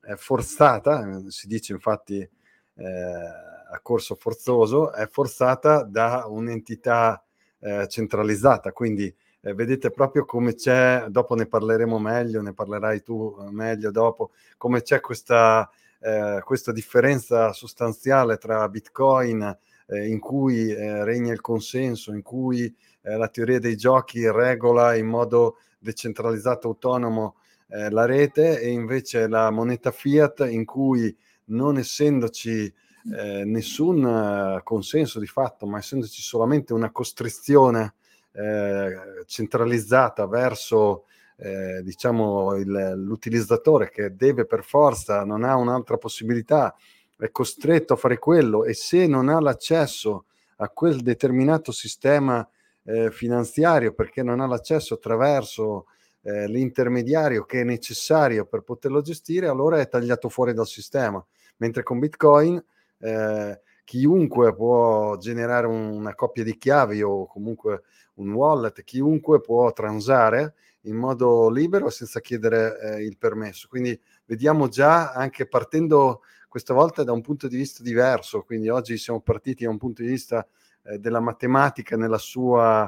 è, forzata, si dice infatti eh, a corso forzoso, è forzata da un'entità eh, centralizzata, quindi eh, vedete proprio come c'è, dopo ne parleremo meglio, ne parlerai tu eh, meglio dopo, come c'è questa, eh, questa differenza sostanziale tra Bitcoin in cui regna il consenso, in cui la teoria dei giochi regola in modo decentralizzato autonomo eh, la rete e invece la moneta fiat in cui non essendoci eh, nessun consenso di fatto, ma essendoci solamente una costrizione eh, centralizzata verso eh, diciamo il, l'utilizzatore che deve per forza, non ha un'altra possibilità, è costretto a fare quello e se non ha l'accesso a quel determinato sistema eh, finanziario perché non ha l'accesso attraverso eh, l'intermediario che è necessario per poterlo gestire, allora è tagliato fuori dal sistema. Mentre con Bitcoin, eh, chiunque può generare un, una coppia di chiavi o comunque un wallet, chiunque può transare in modo libero senza chiedere eh, il permesso. Quindi vediamo già anche partendo questa volta da un punto di vista diverso, quindi oggi siamo partiti da un punto di vista eh, della matematica nella sua,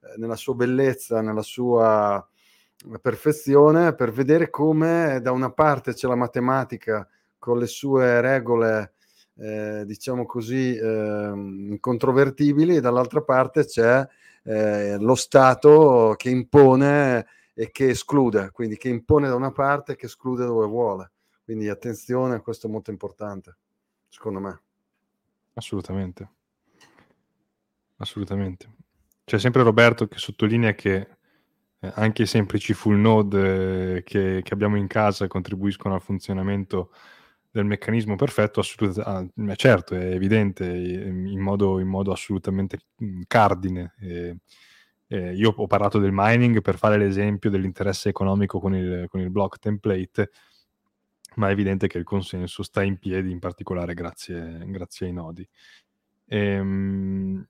eh, nella sua bellezza, nella sua perfezione, per vedere come da una parte c'è la matematica con le sue regole, eh, diciamo così, eh, incontrovertibili, e dall'altra parte c'è eh, lo Stato che impone e che esclude, quindi che impone da una parte e che esclude dove vuole. Quindi attenzione, questo è molto importante, secondo me. Assolutamente. Assolutamente. C'è sempre Roberto che sottolinea che eh, anche i semplici full node eh, che, che, abbiamo in casa contribuiscono al funzionamento del meccanismo perfetto, assolutamente, ah, certo, è evidente, in modo, in modo assolutamente mm, cardine. Eh, eh, io ho parlato del mining per fare l'esempio dell'interesse economico con il, con il block template, ma è evidente che il consenso sta in piedi, in particolare grazie, grazie ai nodi. Ehm,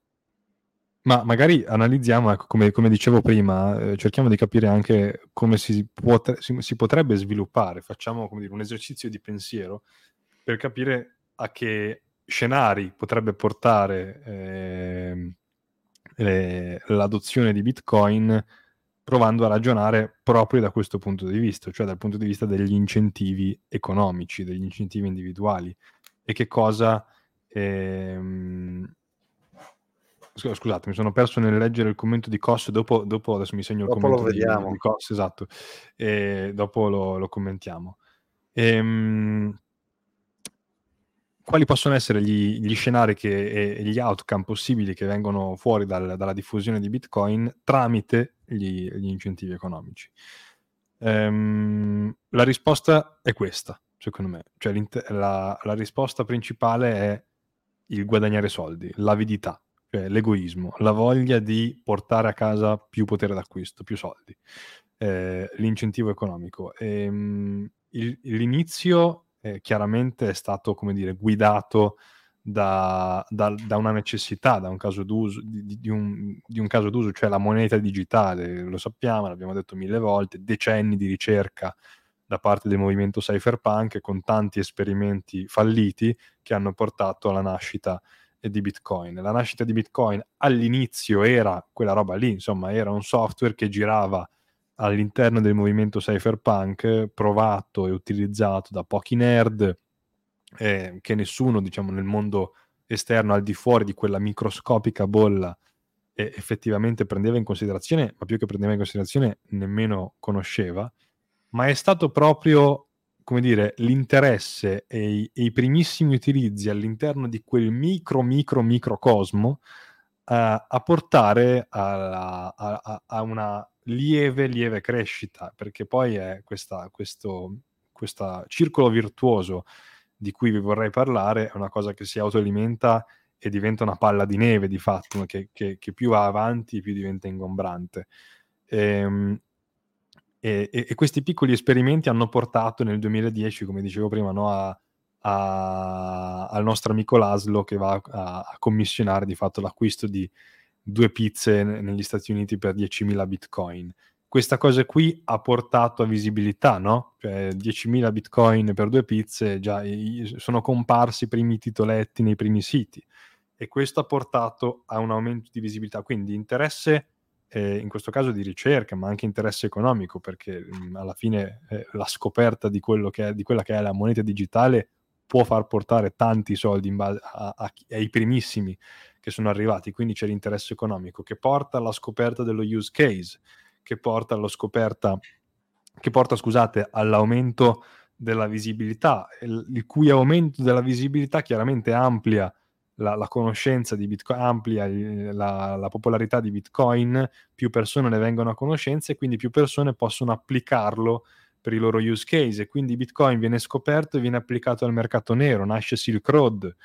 ma magari analizziamo, ecco, come, come, dicevo prima, eh, cerchiamo di capire anche come si, potre, si, si potrebbe sviluppare, facciamo dire, un esercizio di pensiero per capire a che scenari potrebbe portare eh, eh, l'adozione di Bitcoin provando a ragionare proprio da questo punto di vista, cioè dal punto di vista degli incentivi economici, degli incentivi individuali. E che cosa... Ehm... Scusate, mi sono perso nel leggere il commento di Cos, dopo, dopo adesso mi segno il dopo commento di, di Cos, esatto, e dopo lo, lo commentiamo. Ehm quali possono essere gli, gli scenari che, e gli outcome possibili che vengono fuori dal, dalla diffusione di Bitcoin tramite gli, gli incentivi economici? Um, la risposta è questa, secondo me. Cioè, la, la, risposta principale è il guadagnare soldi, l'avidità, cioè l'egoismo, la voglia di portare a casa più potere d'acquisto, più soldi, eh, l'incentivo economico. E, um, il, l'inizio eh, chiaramente è stato, come dire, guidato da, da, da, una necessità, da un caso d'uso, di, di, un, di, un, caso d'uso, cioè la moneta digitale, lo sappiamo, l'abbiamo detto mille volte, decenni di ricerca da parte del movimento cypherpunk con tanti esperimenti falliti che hanno portato alla nascita di Bitcoin. La nascita di Bitcoin all'inizio era quella roba lì, insomma, era un software che girava all'interno del movimento cypherpunk provato e utilizzato da pochi nerd eh, che nessuno diciamo nel mondo esterno al di fuori di quella microscopica bolla eh, effettivamente prendeva in considerazione ma più che prendeva in considerazione nemmeno conosceva ma è stato proprio come dire l'interesse e i, e i primissimi utilizzi all'interno di quel micro micro microcosmo uh, a portare a, a, a una lieve, lieve crescita, perché poi è questa, questo questa circolo virtuoso di cui vi vorrei parlare, è una cosa che si autoalimenta e diventa una palla di neve di fatto, che, che, che più va avanti più diventa ingombrante. Ehm, e, e, e, questi piccoli esperimenti hanno portato nel 2010, come dicevo prima, no, a, a, al nostro amico Laszlo che va a, a commissionare di fatto l'acquisto di due pizze negli Stati Uniti per 10.000 bitcoin. Questa cosa qui ha portato a visibilità, no? Cioè 10.000 bitcoin per due pizze, già sono comparsi i primi titoletti nei primi siti e questo ha portato a un aumento di visibilità. Quindi interesse, eh, in questo caso di ricerca, ma anche interesse economico, perché mh, alla fine eh, la scoperta di, è, di, quella che è la moneta digitale può far portare tanti soldi base a, a, ai primissimi che sono arrivati, quindi c'è l'interesse economico che porta alla scoperta dello use case, che porta scoperta, che porta, scusate, all'aumento della visibilità, il, cui aumento della visibilità chiaramente amplia la, la conoscenza di Bitcoin, amplia la, la, popolarità di Bitcoin, più persone ne vengono a conoscenza e quindi più persone possono applicarlo per i loro use case. E quindi Bitcoin viene scoperto e viene applicato al mercato nero, nasce Silk Road,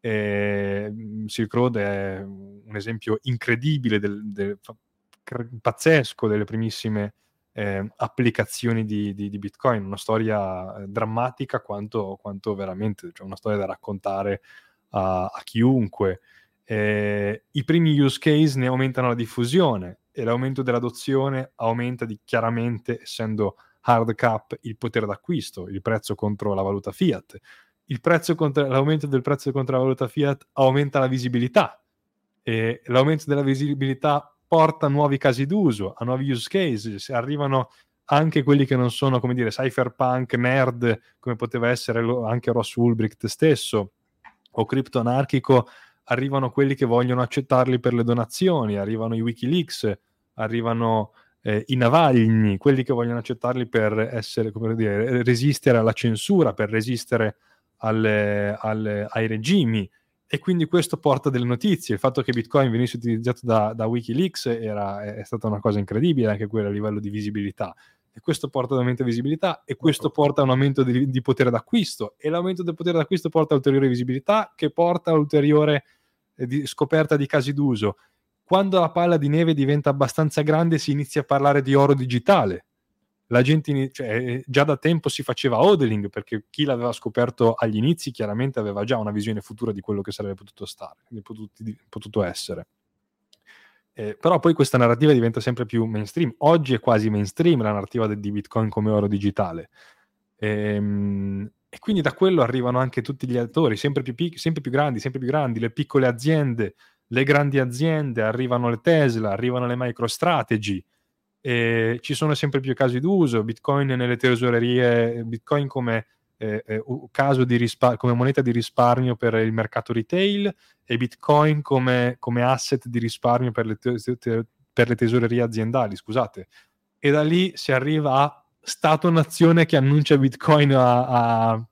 e mhmm, Silk Road è un esempio incredibile, del, del, pazzesco delle primissime eh, applicazioni di, di, di, Bitcoin, una storia eh, drammatica quanto, quanto veramente, cioè una storia da raccontare a, a chiunque. Eh, I primi use case ne aumentano la diffusione e l'aumento dell'adozione aumenta di, chiaramente, essendo hard cap, il potere d'acquisto, il prezzo contro la valuta fiat. Contro, l'aumento del prezzo contro la valuta fiat aumenta la visibilità e l'aumento della visibilità porta a nuovi casi d'uso, a nuovi use case, arrivano anche quelli che non sono, come dire, cypherpunk, nerd, come poteva essere anche Ross Ulbricht stesso, o criptoanarchico, arrivano quelli che vogliono accettarli per le donazioni, arrivano i Wikileaks, arrivano eh, i Navalny, quelli che vogliono accettarli per essere, come dire, resistere alla censura, per resistere alle, alle, ai regimi. E quindi questo porta delle notizie. Il fatto che Bitcoin venisse utilizzato da, da Wikileaks era, è stata una cosa incredibile, anche quella a livello di visibilità e questo porta ad un aumento di visibilità e questo porta a un aumento di, di, potere d'acquisto e l'aumento del potere d'acquisto porta a ulteriore visibilità che porta a ulteriore eh, di, scoperta di casi d'uso. Quando la palla di neve diventa abbastanza grande si inizia a parlare di oro digitale. La gente cioè, eh, già da tempo si faceva hodling perché chi l'aveva scoperto agli inizi chiaramente aveva già una visione futura di quello che sarebbe potuto stare, potuto, potuto essere. Eh, però poi questa narrativa diventa sempre più mainstream. Oggi è quasi mainstream la narrativa di Bitcoin come oro digitale. E, ehm, e, quindi da quello arrivano anche tutti gli attori, sempre più, pic- sempre più grandi, sempre più grandi, le piccole aziende, le grandi aziende, arrivano le Tesla, arrivano le MicroStrategy, e ci sono sempre più casi d'uso, Bitcoin nelle tesorerie, Bitcoin come eh, eh, caso di rispa- come moneta di risparmio per il mercato retail e Bitcoin come, come asset di risparmio per le, te- te- per le tesorerie aziendali, scusate. E da lì si arriva a Stato-nazione che annuncia Bitcoin a, a,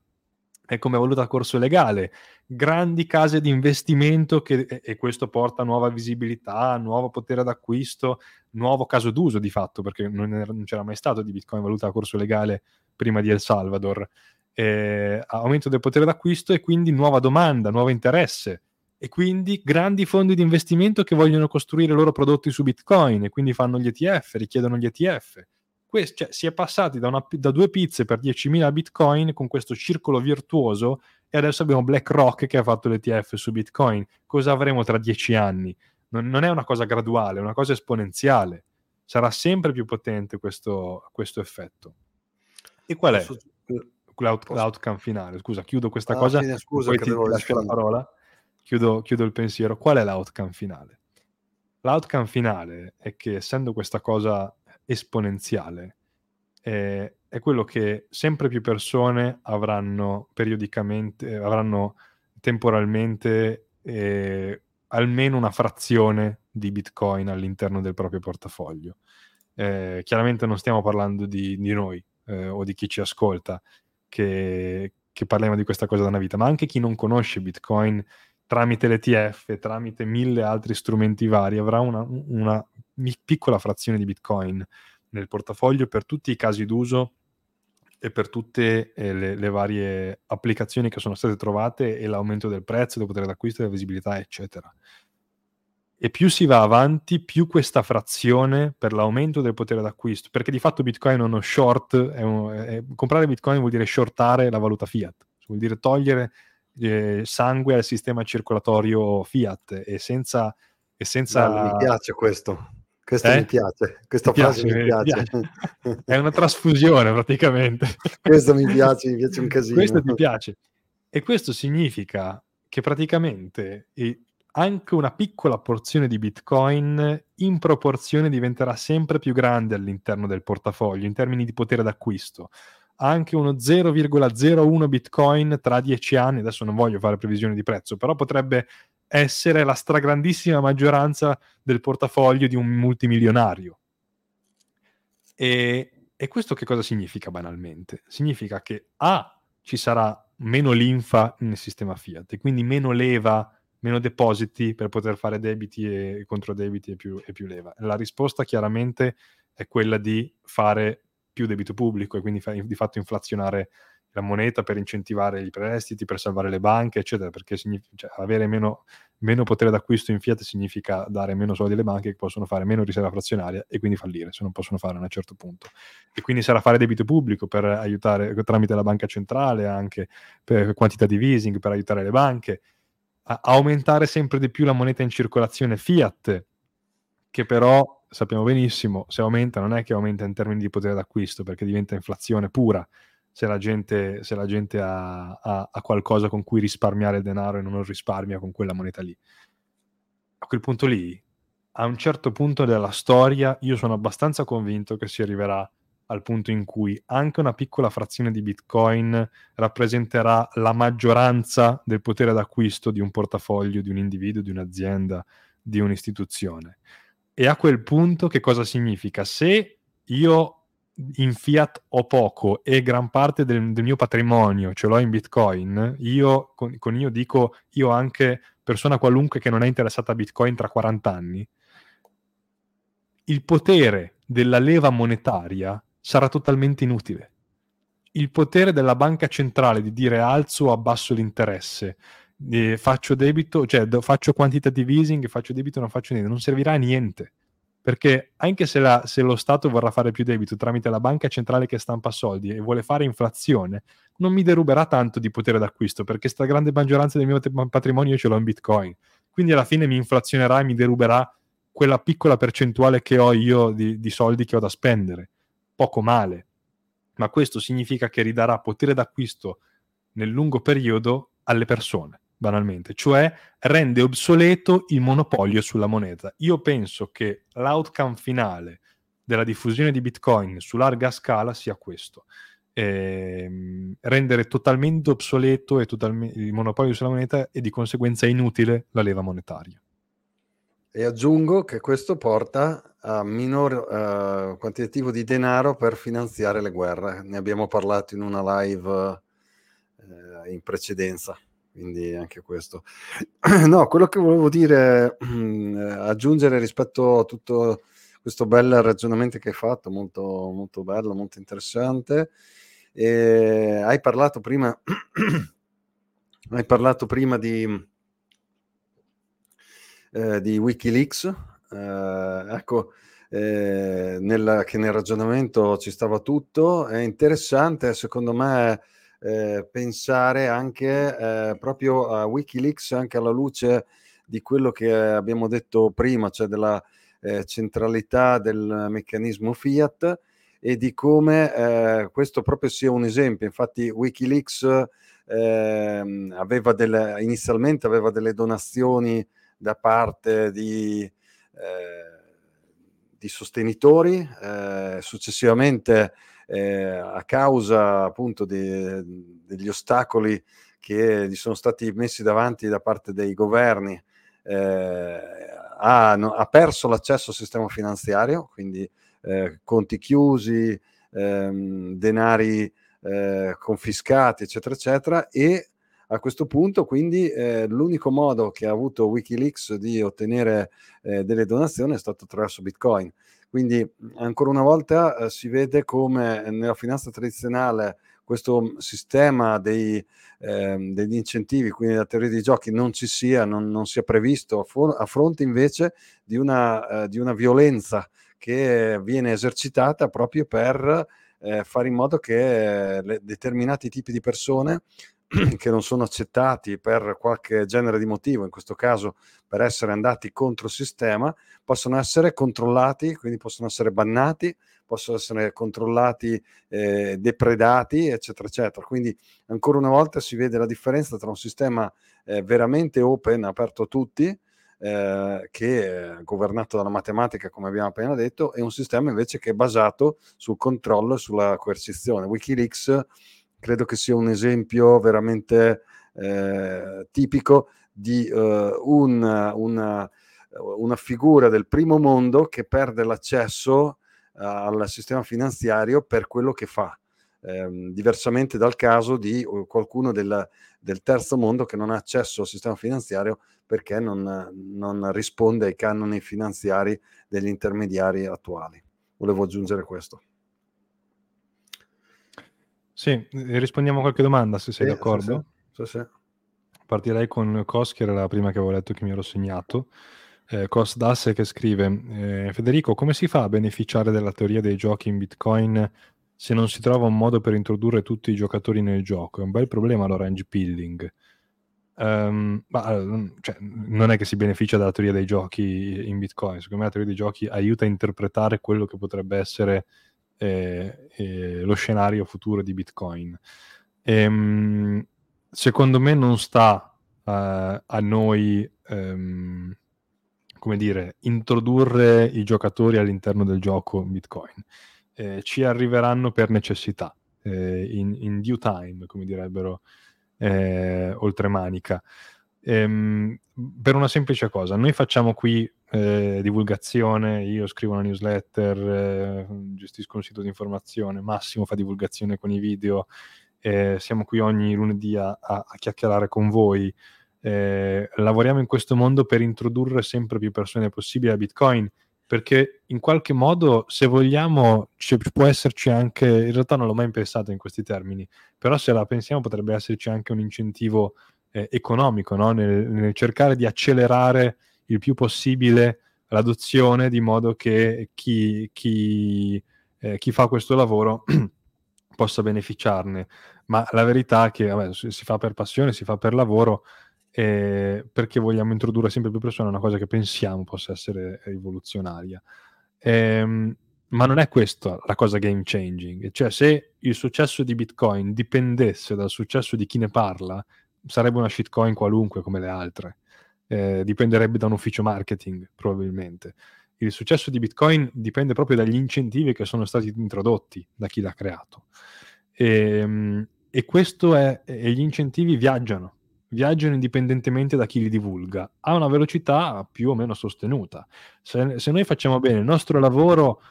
come valuta a corso legale, grandi case di investimento che, e, questo porta nuova visibilità, nuovo potere d'acquisto, nuovo caso d'uso di fatto, perché non, era, non c'era mai stato di Bitcoin valuta a corso legale prima di El Salvador eh, aumento del potere d'acquisto e quindi nuova domanda, nuovo interesse e quindi grandi fondi di investimento che vogliono costruire i loro prodotti su Bitcoin e quindi fanno gli ETF, richiedono gli ETF. Questo, cioè, si è passati da, una, da, due pizze per 10.000 Bitcoin con questo circolo virtuoso e adesso abbiamo BlackRock che ha fatto l'ETF su Bitcoin. Cosa avremo tra dieci anni? Non, non, è una cosa graduale, è una cosa esponenziale. Sarà sempre più potente questo, questo effetto. E qual è? L'out- l'outcome finale. Scusa, chiudo questa ah, cosa, fine, scusa, poi ti lascio la parola, chiudo, chiudo il pensiero. Qual è l'outcome finale? L'outcome finale è che essendo questa cosa esponenziale, eh, è quello che sempre più persone avranno periodicamente, avranno temporalmente eh, almeno una frazione di Bitcoin all'interno del proprio portafoglio. Eh, chiaramente non stiamo parlando di, di noi eh, o di chi ci ascolta, che, che parliamo di questa cosa da una vita, ma anche chi non conosce Bitcoin tramite l'ETF, tramite mille altri strumenti vari, avrà una, una piccola frazione di Bitcoin nel portafoglio per tutti i casi d'uso e per tutte eh, le, le, varie applicazioni che sono state trovate e l'aumento del prezzo, del potere d'acquisto, della visibilità, eccetera e più si va avanti, più questa frazione per l'aumento del potere d'acquisto, perché di fatto Bitcoin è uno short, è un, è, comprare Bitcoin vuol dire shortare la valuta fiat, vuol dire togliere eh, sangue al sistema circolatorio fiat e senza... E senza... Mi piace questo. Questo eh? mi piace, questa mi frase piace, mi piace. piace. È una trasfusione praticamente. questo mi piace, mi piace un [laughs] casino. Questo ti piace. E questo significa che praticamente anche una piccola porzione di Bitcoin in proporzione diventerà sempre più grande all'interno del portafoglio in termini di potere d'acquisto. Anche uno 0,01 Bitcoin tra dieci anni, adesso non voglio fare previsioni di prezzo, però potrebbe essere la stragrandissima maggioranza del portafoglio di un multimilionario. E, e questo che cosa significa banalmente? Significa che A, ci sarà meno linfa nel sistema fiat, e quindi meno leva meno depositi per poter fare debiti e controdebiti e più, e più leva. La risposta chiaramente è quella di fare più debito pubblico e quindi fa, di fatto inflazionare la moneta per incentivare i prestiti, per salvare le banche, eccetera, perché cioè, avere meno, meno, potere d'acquisto in fiat significa dare meno soldi alle banche che possono fare meno riserva frazionaria e quindi fallire, se non possono fare a un certo punto. E quindi sarà fare debito pubblico per aiutare, tramite la banca centrale, anche per quantità di easing, per aiutare le banche, aumentare sempre di più la moneta in circolazione fiat, che però sappiamo benissimo, se aumenta non è che aumenta in termini di potere d'acquisto, perché diventa inflazione pura se la gente, se la gente ha, ha, ha, qualcosa con cui risparmiare denaro e non risparmia con quella moneta lì. A quel punto lì, a un certo punto della storia, io sono abbastanza convinto che si arriverà al punto in cui anche una piccola frazione di Bitcoin rappresenterà la maggioranza del potere d'acquisto di un portafoglio, di un individuo, di un'azienda, di un'istituzione. E a quel punto che cosa significa? Se io in fiat ho poco e gran parte del, del, mio patrimonio ce l'ho in bitcoin, io con, con, io dico io anche persona qualunque che non è interessata a bitcoin tra 40 anni, il potere della leva monetaria sarà totalmente inutile. Il potere della banca centrale di dire alzo o abbasso l'interesse, eh, faccio debito, cioè faccio quantitative easing, faccio debito, non faccio niente, non servirà a niente perché anche se, la, se, lo Stato vorrà fare più debito tramite la banca centrale che stampa soldi e vuole fare inflazione, non mi deruberà tanto di potere d'acquisto, perché sta grande maggioranza del mio patrimonio ce l'ho in Bitcoin. Quindi alla fine mi inflazionerà e mi deruberà quella piccola percentuale che ho io di, di soldi che ho da spendere. Poco male. Ma questo significa che ridarà potere d'acquisto nel lungo periodo alle persone banalmente, cioè rende obsoleto il monopolio sulla moneta. Io penso che l'outcome finale della diffusione di Bitcoin su larga scala sia questo. Eh, rendere totalmente obsoleto totalmente, il monopolio sulla moneta e di conseguenza inutile la leva monetaria. E aggiungo che questo porta a minor uh, quantitativo di denaro per finanziare le guerre. Ne abbiamo parlato in una live uh, in precedenza quindi anche questo. [clears throat] No, quello che volevo dire, aggiungere rispetto a tutto questo bel ragionamento che hai fatto, molto, molto bello, molto interessante. E hai parlato prima, [clears throat] hai parlato prima di, eh, di Wikileaks, eh, ecco, eh, nel, che nel ragionamento ci stava tutto. È interessante, secondo me, eh, pensare anche eh, proprio a Wikileaks, anche alla luce di quello che abbiamo detto prima, cioè della eh, centralità del meccanismo Fiat e di come eh, questo proprio sia un esempio. Infatti Wikileaks ehm, aveva delle, inizialmente aveva delle donazioni da parte di, eh, di sostenitori, eh, successivamente eh, a causa appunto de, degli ostacoli che gli sono stati messi davanti da parte dei governi, eh, ha, no, ha, perso l'accesso al sistema finanziario, quindi eh, conti chiusi, ehm, denari confiscati, eccetera, eccetera, e a questo punto quindi eh, l'unico modo che ha avuto Wikileaks di ottenere eh, delle donazioni è stato attraverso Bitcoin. Quindi ancora una volta eh, si vede come nella finanza tradizionale questo sistema dei, eh, degli incentivi, quindi la teoria dei giochi, non ci sia, non, non sia previsto, a, fronte invece di una, eh, di una, violenza che viene esercitata proprio per eh, fare in modo che eh, le, determinati tipi di persone [clears throat] che non sono accettati per qualche genere di motivo, in questo caso per essere andati contro il sistema, possono essere controllati, quindi possono essere bannati, possono essere controllati, eh, depredati, eccetera, eccetera. Quindi ancora una volta si vede la differenza tra un sistema eh, veramente open, aperto a tutti, eh, che è governato dalla matematica, come abbiamo appena detto, e un sistema invece che è basato sul controllo e sulla coercizione. Wikileaks credo che sia un esempio veramente eh, tipico di eh, un, una, una, figura del primo mondo che perde l'accesso eh, al sistema finanziario per quello che fa. Ehm, diversamente dal caso di uh, qualcuno del, del, terzo mondo che non ha accesso al sistema finanziario perché non, non risponde ai canoni finanziari degli intermediari attuali. Volevo aggiungere questo. Sì, rispondiamo a qualche domanda se sei sì, d'accordo. Sì, sì. Partirei con Cos, che era la prima che avevo letto che mi ero segnato. Eh, Cos Dasse che scrive: eh, Federico, come si fa a beneficiare della teoria dei giochi in Bitcoin se non si trova un modo per introdurre tutti i giocatori nel gioco? È un bel problema l'orange pilling. um, ma, cioè, non è che si beneficia dalla teoria dei giochi in Bitcoin, secondo me la teoria dei giochi aiuta a interpretare quello che potrebbe essere eh, eh, lo scenario futuro di Bitcoin. Ehm, secondo me non sta uh, a noi, um, come dire, introdurre i giocatori all'interno del gioco Bitcoin. Eh, ci arriveranno per necessità, eh, in, in, due time, come direbbero eh, oltremanica. Ehm, per una semplice cosa, noi facciamo qui eh, divulgazione, io scrivo una newsletter, eh, gestisco un sito di informazione, Massimo fa divulgazione con i video, eh, siamo qui ogni lunedì a, a, a chiacchierare con voi. Eh, lavoriamo in questo mondo per introdurre sempre più persone possibili a Bitcoin perché in qualche modo, se vogliamo, ci può esserci anche, in realtà non l'ho mai pensato in questi termini, però se la pensiamo potrebbe esserci anche un incentivo eh, economico no? nel, nel, cercare di accelerare il più possibile l'adozione di modo che chi, chi, eh, chi fa questo lavoro [clears throat] possa beneficiarne. Ma la verità è che vabbè, si fa per passione, si fa per lavoro, eh, perché vogliamo introdurre sempre più persone a una cosa che pensiamo possa essere rivoluzionaria. Eh, ma non è questa la cosa game changing, cioè se il successo di Bitcoin dipendesse dal successo di chi ne parla, sarebbe una shitcoin qualunque come le altre, eh, dipenderebbe da un ufficio marketing probabilmente. Il successo di Bitcoin dipende proprio dagli incentivi che sono stati introdotti da chi l'ha creato. E, ehm, e questo è, e gli incentivi viaggiano, viaggiano indipendentemente da chi li divulga, a una velocità più o meno sostenuta. Se, se noi facciamo bene il nostro lavoro,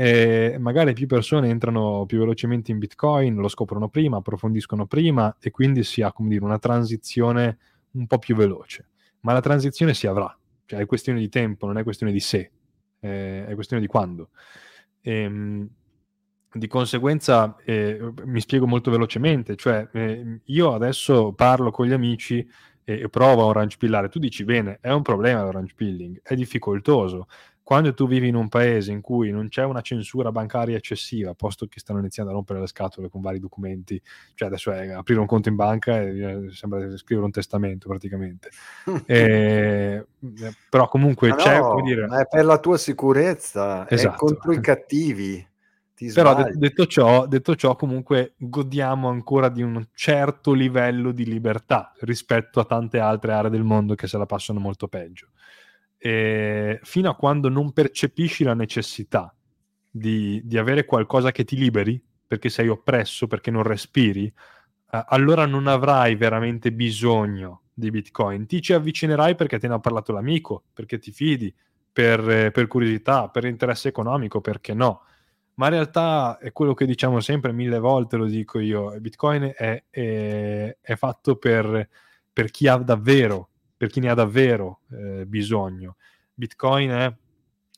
eh, magari più persone entrano più velocemente in Bitcoin, lo scoprono prima, approfondiscono prima e quindi si ha come dire, una transizione un po' più veloce. Ma la transizione si avrà, cioè è questione di tempo, non è questione di se, eh, è questione di quando. E, ehm, di conseguenza eh, mi spiego molto velocemente, cioè eh, io adesso parlo con gli amici e, e provo a orange pillare, tu dici bene, è un problema l'orange pilling, è difficoltoso. Quando tu vivi in un paese in cui non c'è una censura bancaria eccessiva, posto che stanno iniziando a rompere le scatole con vari documenti, cioè adesso è aprire un conto in banca e eh, sembra scrivere un testamento praticamente. [laughs] e, però comunque ma c'è, no, come dire... è per la tua sicurezza, esatto. è contro i cattivi. Però de- detto, ciò, detto ciò, comunque godiamo ancora di un certo livello di libertà rispetto a tante altre aree del mondo che se la passano molto peggio. E fino a quando non percepisci la necessità di, di, avere qualcosa che ti liberi, perché sei oppresso, perché non respiri, eh, allora non avrai veramente bisogno di Bitcoin. Ti ci avvicinerai perché te ne ha parlato l'amico, perché ti fidi, per, per curiosità, per interesse economico, perché no ma in realtà è quello che diciamo sempre mille volte, lo dico io, Bitcoin è, è, è fatto per, per, chi ha davvero, per chi ne ha davvero eh, bisogno. Bitcoin è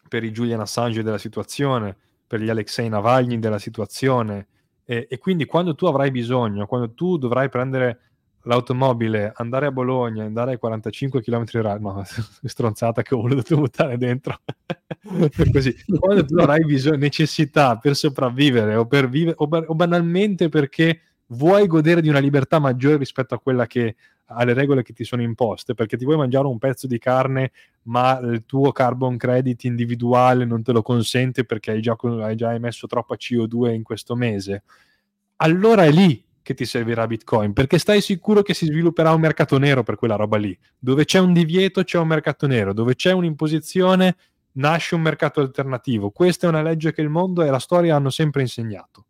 per i Julian Assange della situazione, per gli Alexei Navalny della situazione, e, e quindi quando tu avrai bisogno, quando tu dovrai prendere l'automobile, andare a Bologna, andare ai 45 km h no, stronzata che ho voluto buttare dentro. [laughs] Così, quando tu avrai bisogno, necessità per sopravvivere o, per vivere, o, o, banalmente perché vuoi godere di una libertà maggiore rispetto a quella che alle regole che ti sono imposte, perché ti vuoi mangiare un pezzo di carne, ma il tuo carbon credit individuale non te lo consente perché hai già, hai già emesso troppa CO2 in questo mese. Allora è lì che ti servirà Bitcoin, perché stai sicuro che si svilupperà un mercato nero per quella roba lì. Dove c'è un divieto c'è un mercato nero, dove c'è un'imposizione nasce un mercato alternativo. Questa è una legge che il mondo e la storia hanno sempre insegnato.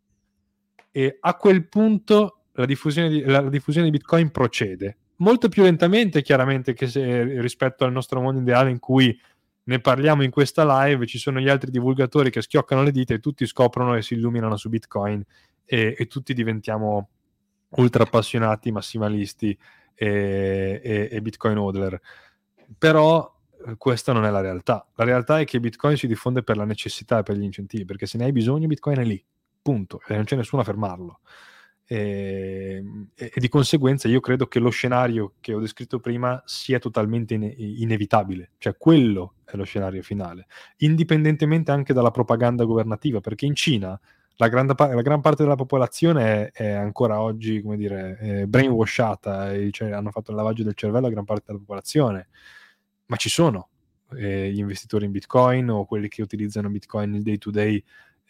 E a quel punto la diffusione di, la diffusione di Bitcoin procede. Molto più lentamente, chiaramente, se, rispetto al nostro mondo ideale in cui ne parliamo in questa live, ci sono gli altri divulgatori che schioccano le dita e tutti scoprono e si illuminano su Bitcoin e, e tutti diventiamo ultra appassionati, massimalisti e, e, e Bitcoin hodler. Però eh, questa non è la realtà. La realtà è che Bitcoin si diffonde per la necessità e per gli incentivi, perché se ne hai bisogno Bitcoin è lì, punto, e non c'è nessuno a fermarlo. E, e, e, di conseguenza io credo che lo scenario che ho descritto prima sia totalmente in, inevitabile, cioè quello è lo scenario finale, indipendentemente anche dalla propaganda governativa, perché in Cina la, gran, la gran parte della popolazione è, è ancora oggi, come dire, brainwashata, cioè hanno fatto il lavaggio del cervello a gran parte della popolazione, ma ci sono eh, gli investitori in Bitcoin o quelli che utilizzano Bitcoin il day to day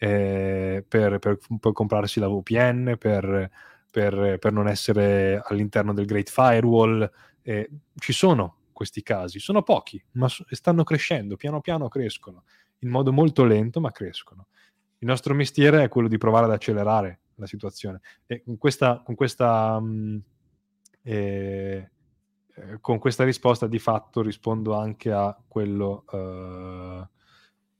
eh, per, per, per, comprarsi la VPN, per, per, non essere all'interno del Great Firewall. Eh, ci sono questi casi, sono pochi, ma stanno crescendo, piano piano crescono, in modo molto lento, ma crescono. Il nostro mestiere è quello di provare ad accelerare la situazione. E con questa, con questa, mh, mm, eh, eh, con questa risposta di fatto rispondo anche a quello eh,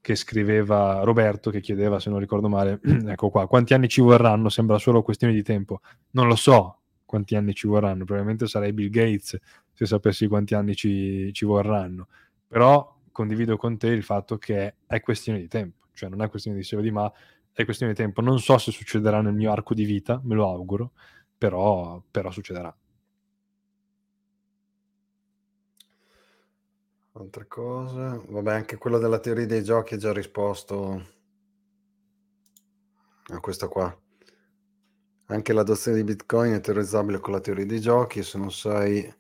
che scriveva Roberto, che chiedeva, se non ricordo male, [clears throat] ecco qua, quanti anni ci vorranno? Sembra solo questione di tempo. Non lo so quanti anni ci vorranno, probabilmente sarei Bill Gates se sapessi quanti anni ci, ci vorranno. Però condivido con te il fatto che è questione di tempo, cioè non è questione di se o di ma, è questione di tempo. Non so se succederà nel mio arco di vita, me lo auguro, però, però succederà. Altre cose, vabbè, anche quello della teoria dei giochi ha già risposto a questo qua. Anche l'adozione di Bitcoin è teorizzabile con la teoria dei giochi, se non sai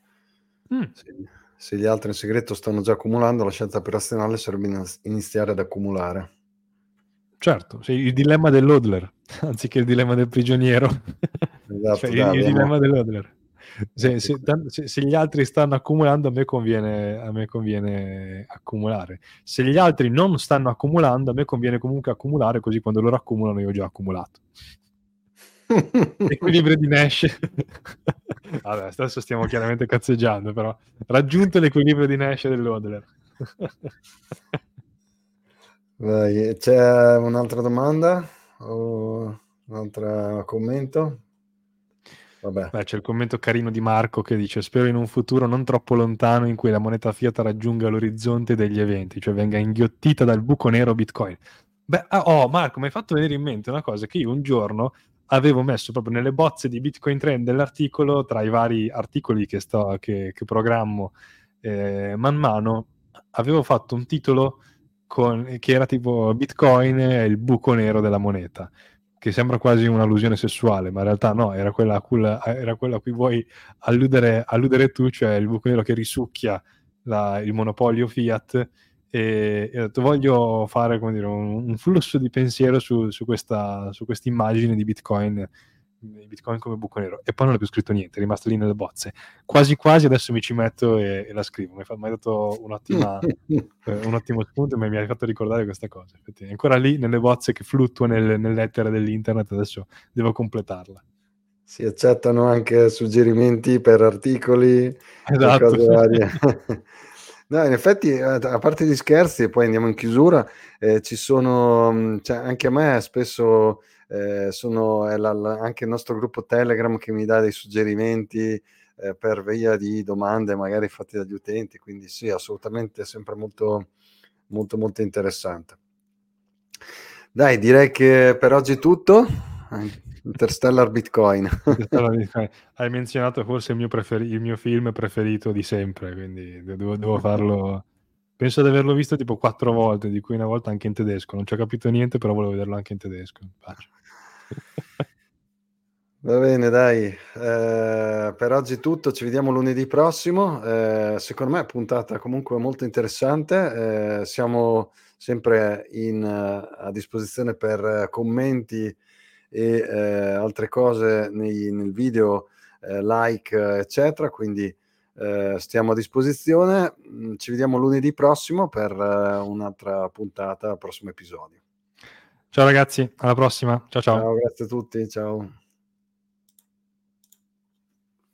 mm. se, se, gli altri in segreto stanno già accumulando, la scelta più razionale sarebbe iniziare ad accumulare. Certo, sì, il dilemma dell'hodler, [laughs] anziché il dilemma del prigioniero. Esatto, cioè, dai, il, il dilemma dell'hodler. Se, se, se, se, gli altri stanno accumulando, a me, conviene, a me conviene accumulare. Se gli altri non stanno accumulando, a me conviene comunque accumulare, così quando loro accumulano io ho già accumulato. Equilibrio di Nash. [laughs] Vabbè, adesso stiamo chiaramente cazzeggiando, però raggiunto [laughs] l'equilibrio di Nash dell'Odler. Vai, c'è un'altra domanda o un altro commento? Beh, c'è il commento carino di Marco che dice: Spero in un futuro non troppo lontano in cui la moneta fiat raggiunga l'orizzonte degli eventi, cioè venga inghiottita dal buco nero Bitcoin. Beh, ah, oh, Marco, mi hai fatto venire in mente una cosa che io un giorno avevo messo proprio nelle bozze di Bitcoin Trend dell'articolo, tra i vari articoli che, sto, che, che programmo eh, man mano, avevo fatto un titolo con, che era tipo Bitcoin e il buco nero della moneta che sembra quasi un'allusione sessuale, ma in realtà no, era quella a cui, era quella a cui vuoi alludere, alludere, tu, cioè il buco nero che risucchia la, il monopolio Fiat. E, e ho detto, voglio fare dire, un, un, flusso di pensiero su, su questa immagine di Bitcoin Bitcoin come buco nero e poi non ho più scritto niente, è rimasto lì nelle bozze. Quasi quasi adesso mi ci metto e, e la scrivo. Mi hai dato un'ottima, [laughs] eh, un ottimo spunto e mi hai fatto ricordare questa cosa. È ancora lì nelle bozze che fluttua nel, nell'etere dell'internet, adesso devo completarla. Si accettano anche suggerimenti per articoli esatto. cose varie. [laughs] No, in effetti, eh, a parte gli scherzi, e poi andiamo in chiusura, eh, ci sono, cioè, anche a me spesso eh, sono, è la, la, anche il nostro gruppo Telegram che mi dà dei suggerimenti eh, per via di domande magari fatte dagli utenti, quindi sì, assolutamente sempre molto, molto, molto interessante. Dai, direi che per oggi è tutto. Interstellar Bitcoin. Hai menzionato forse il mio, preferi- il mio, film preferito di sempre, quindi devo, devo farlo. Penso di averlo visto tipo quattro volte, di cui una volta anche in tedesco. Non ci ho capito niente, però volevo vederlo anche in tedesco. Va bene, dai, eh, per oggi tutto, ci vediamo lunedì prossimo. Eh, secondo me è puntata comunque molto interessante. Eh, siamo sempre in, uh, a disposizione per commenti e eh, altre cose nei, nel video, eh, like, eccetera. Quindi eh, stiamo a disposizione. Mm, ci vediamo lunedì prossimo per un'altra puntata, prossimo episodio. Ciao ragazzi, alla prossima. Ciao ciao. Ciao, grazie a tutti. Ciao.